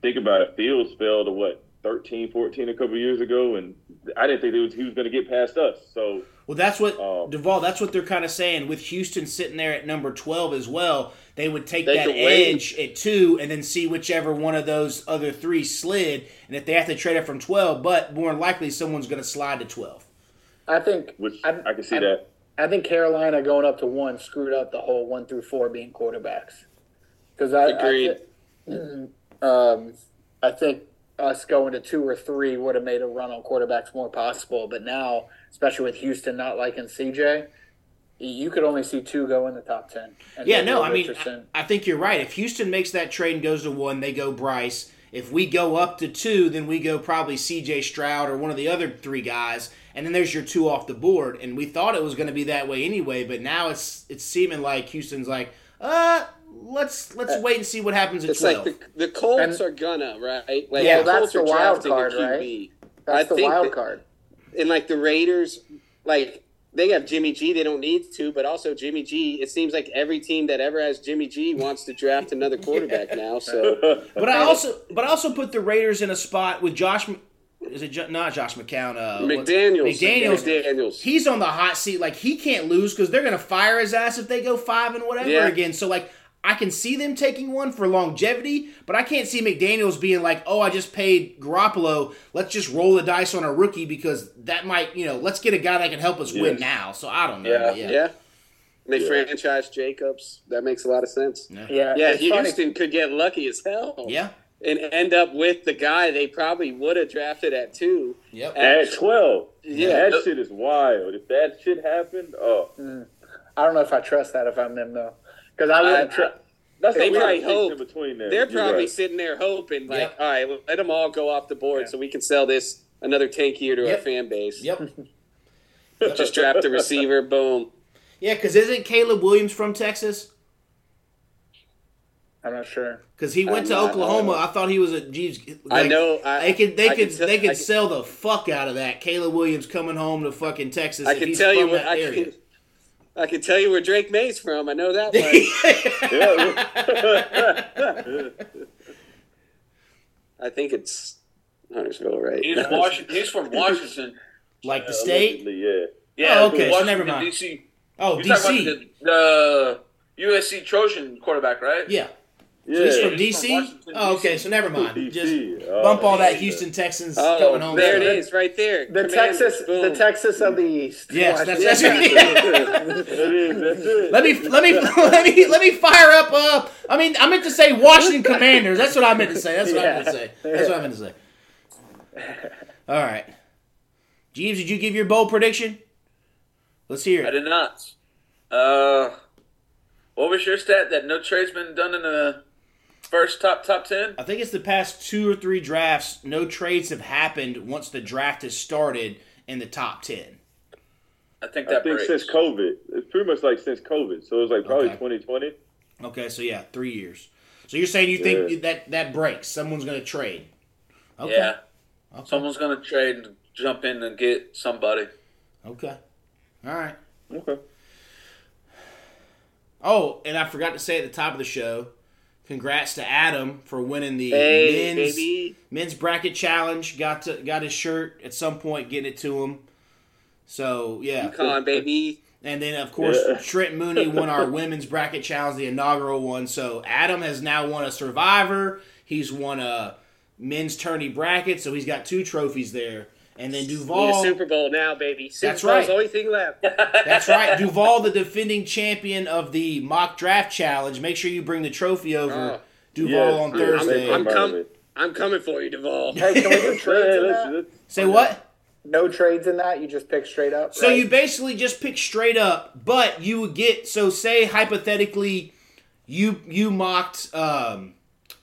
Think about it. Fields fell to what 13, 14 a couple years ago, and I didn't think it was, he was going to get past us. So Well, that's what Oh. Duvall. That's what they're kind of saying with Houston sitting there at number twelve as well. They would take They that could wait. edge at two, and then see whichever one of those other three slid. And if they have to trade it from twelve, but more likely someone's going to slide to twelve. I think Which I, I, can see I- that. I think Carolina going up to one screwed up the whole one through four being quarterbacks. Because I, Agreed. I, um, I think us going to two or three would have made a run on quarterbacks more possible. But now, especially with Houston not liking CJ, you could only see two go in the top ten. And Yeah, no, I mean, Richardson. I, I think you're right. If Houston makes that trade and goes to one, they go Bryce. If we go up to two, then we go probably C.J. Stroud or one of the other three guys, and then there's your two off the board. And we thought it was going to be that way anyway, but now it's it's seeming like Houston's like, uh, let's let's wait and see what happens at It's twelve. like the, the Colts And- are gonna right. Like, Yeah, the that's Colts the wild card, right? That's I the think wild that- card. And like the Raiders, like they have Jimmy G. They don't need to, but also Jimmy G. It seems like every team that ever has Jimmy G. wants to draft another quarterback now. So But I also but I also put the Raiders in a spot with Josh. M- Is it not Josh McCown? Uh, what- McDaniels, McDaniels. McDaniels. He's on the hot seat. Like he can't lose because they're gonna fire his ass if they go five and whatever Yeah. again. So like I can see them taking one for longevity, but I can't see McDaniels being like, "Oh, I just paid Garoppolo. Let's just roll the dice on a rookie because that might, you know, let's get a guy that can help us win now." So I don't know. Yeah. yeah. yeah. They Yeah. franchise Jacobs. That makes a lot of sense. Yeah, Yeah, it's funny. Houston could get lucky as hell. Yeah. And end up with the guy they probably would have drafted at two. Yep. At 12. Yeah. That shit is wild. If that shit happened, oh. Mm. I don't know if I trust that if I'm them though, because I wouldn't. I- tr- That's They a probably of hope. between there. They're You're probably right. sitting there hoping, like, Yep. all right, well, let them all go off the board so we can sell this another tank year to Yep. our fan base. Yep. Just draft the receiver, boom. Yeah, because isn't Caleb Williams from Texas? I'm not sure. Because he went I'm to not- Oklahoma. I I thought he was a. Geez, I know. I, They could they I could can tell- they could I sell the fuck out of that. Caleb Williams coming home to fucking Texas. I if can he's tell you from where that I area. can, I can tell you where Drake Maye's from. I know that much. I think it's Huntersville, right? He's Washington. He's from Washington. like the state. Yeah. Yeah, Oh, okay, so never mind. DC. Oh, You're DC. about the, the USC Trojan quarterback, right? Yeah. Yeah. So he's from he's from DC. Oh, okay. So never mind. Just Oh, bump all that. Houston Texans Oh, coming home. there it stuff. is, right there. The Commanders, Texas, the. Texas of the East. Yes, that's, that's Washington. right. That is, that's it. let me let me let me let me fire up. Uh, I mean, I meant to say Washington Commanders. That's what I meant to say. That's what I meant to say. That's what I meant to say. All right, Jeebs, did you give your bold prediction? Let's hear I did not. Uh, what was your stat that no trade's been done in the first top top ten? I think it's the past two or three drafts. No trades have happened once the draft has started in the top ten. I think that I think breaks. since COVID. It's pretty much like since COVID. So it was like probably Okay. 2020. Okay, so yeah, three years. So you're saying you Yeah. think that that breaks? Someone's going to trade? Okay. Yeah, Okay. someone's gonna trade and jump in and get somebody. Okay. All right. Okay. Oh, and I forgot to say at the top of the show, congrats to Adam for winning the Hey, men's baby. men's bracket challenge. Got to got his shirt at some point, getting it to him. So yeah, Come on, baby. and then of course Yeah. Trent Mooney won our women's bracket challenge, the inaugural one. So Adam has now won a Survivor. He's won a men's tourney bracket, so he's got two trophies there. And then Need a Duvall, Super Bowl now, baby. Super That's Bowl's right. the only thing left. That's right. Duvall, the defending champion of the mock draft challenge. Make sure you bring the trophy over Oh. Duvall Yes, on yeah, Thursday. I'm part com- of it. I'm coming for you, Duvall. Hey, can we do trades in that? Say what? No trades in that. You just pick straight up. So right? you basically just pick straight up, but you would get so say hypothetically you you mocked um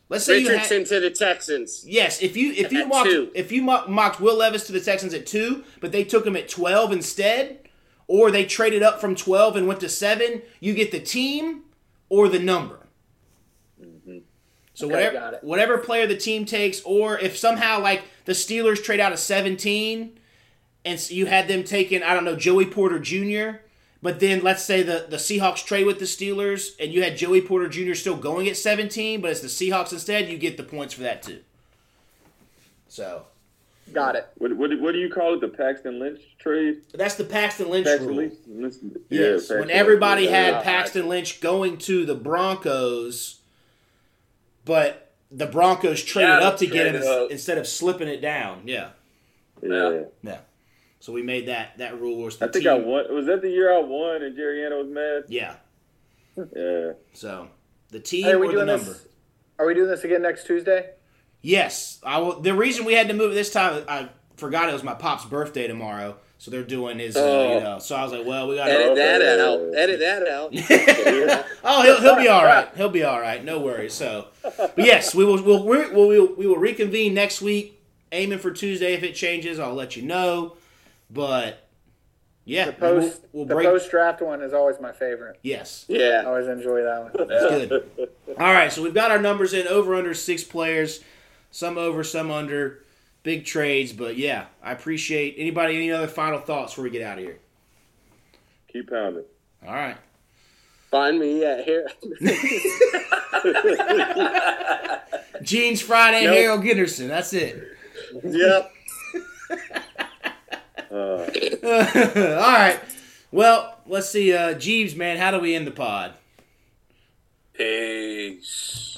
let's say you Richardson had to the Texans. Yes, if you if you At mocked two. if you mocked Will Levis to the Texans at 2, but they took him at 12 instead, or they traded up from 12 and went to 7, you get the team or the number. Mm-hmm. So Okay, whatever whatever player the team takes, or if somehow like the Steelers trade out of seventeen, and you had them taking I don't know Joey Porter Jr. But then let's say the the Seahawks trade with the Steelers, and you had Joey Porter Jr. still going at seventeen, but it's the Seahawks instead. You get the points for that too. So Got it. What, what, what do you call it? The Paxton Lynch trade? That's the Paxton Lynch Paxton rule. Lynch? Lynch- Yes, Paxton when everybody Lynch. had Yeah. Paxton Lynch going to the Broncos, but the Broncos traded Yeah, up to get him up. instead of slipping it down. Yeah, Yeah. yeah. So we made that that rule was the I think team. I won. Was that the year I won and Jerry Anna was mad? Yeah. Yeah. So the team Hey, are we or the doing number. this? Are we doing this again next Tuesday? Yes, I will, the reason we had to move it this time, I forgot it was my pop's birthday tomorrow, so they're doing his. Uh, Oh. you know, so I was like, well, we got. To edit that out. Edit that out. Oh, he'll, he'll be all right. He'll be all right. No worries. So, but yes, we will. We'll, we'll, we'll, we will reconvene next week, aiming for Tuesday. If it changes, I'll let you know. But yeah, The post we'll, we'll the break. post draft one is always my favorite. yes, Yeah. I Yeah. always enjoy that one. it's good. All right, so we've got our numbers in over under six players, some over, some under. Big trades, but yeah, I appreciate anybody. Any other final thoughts before we get out of here? Keep pounding. All right. Find me at here. Jeans Friday, Nope. Harold Ginderson. That's it. yep. Uh, All right. Well, let's see. Uh, Jeebs, man, how do we end the pod? Peace.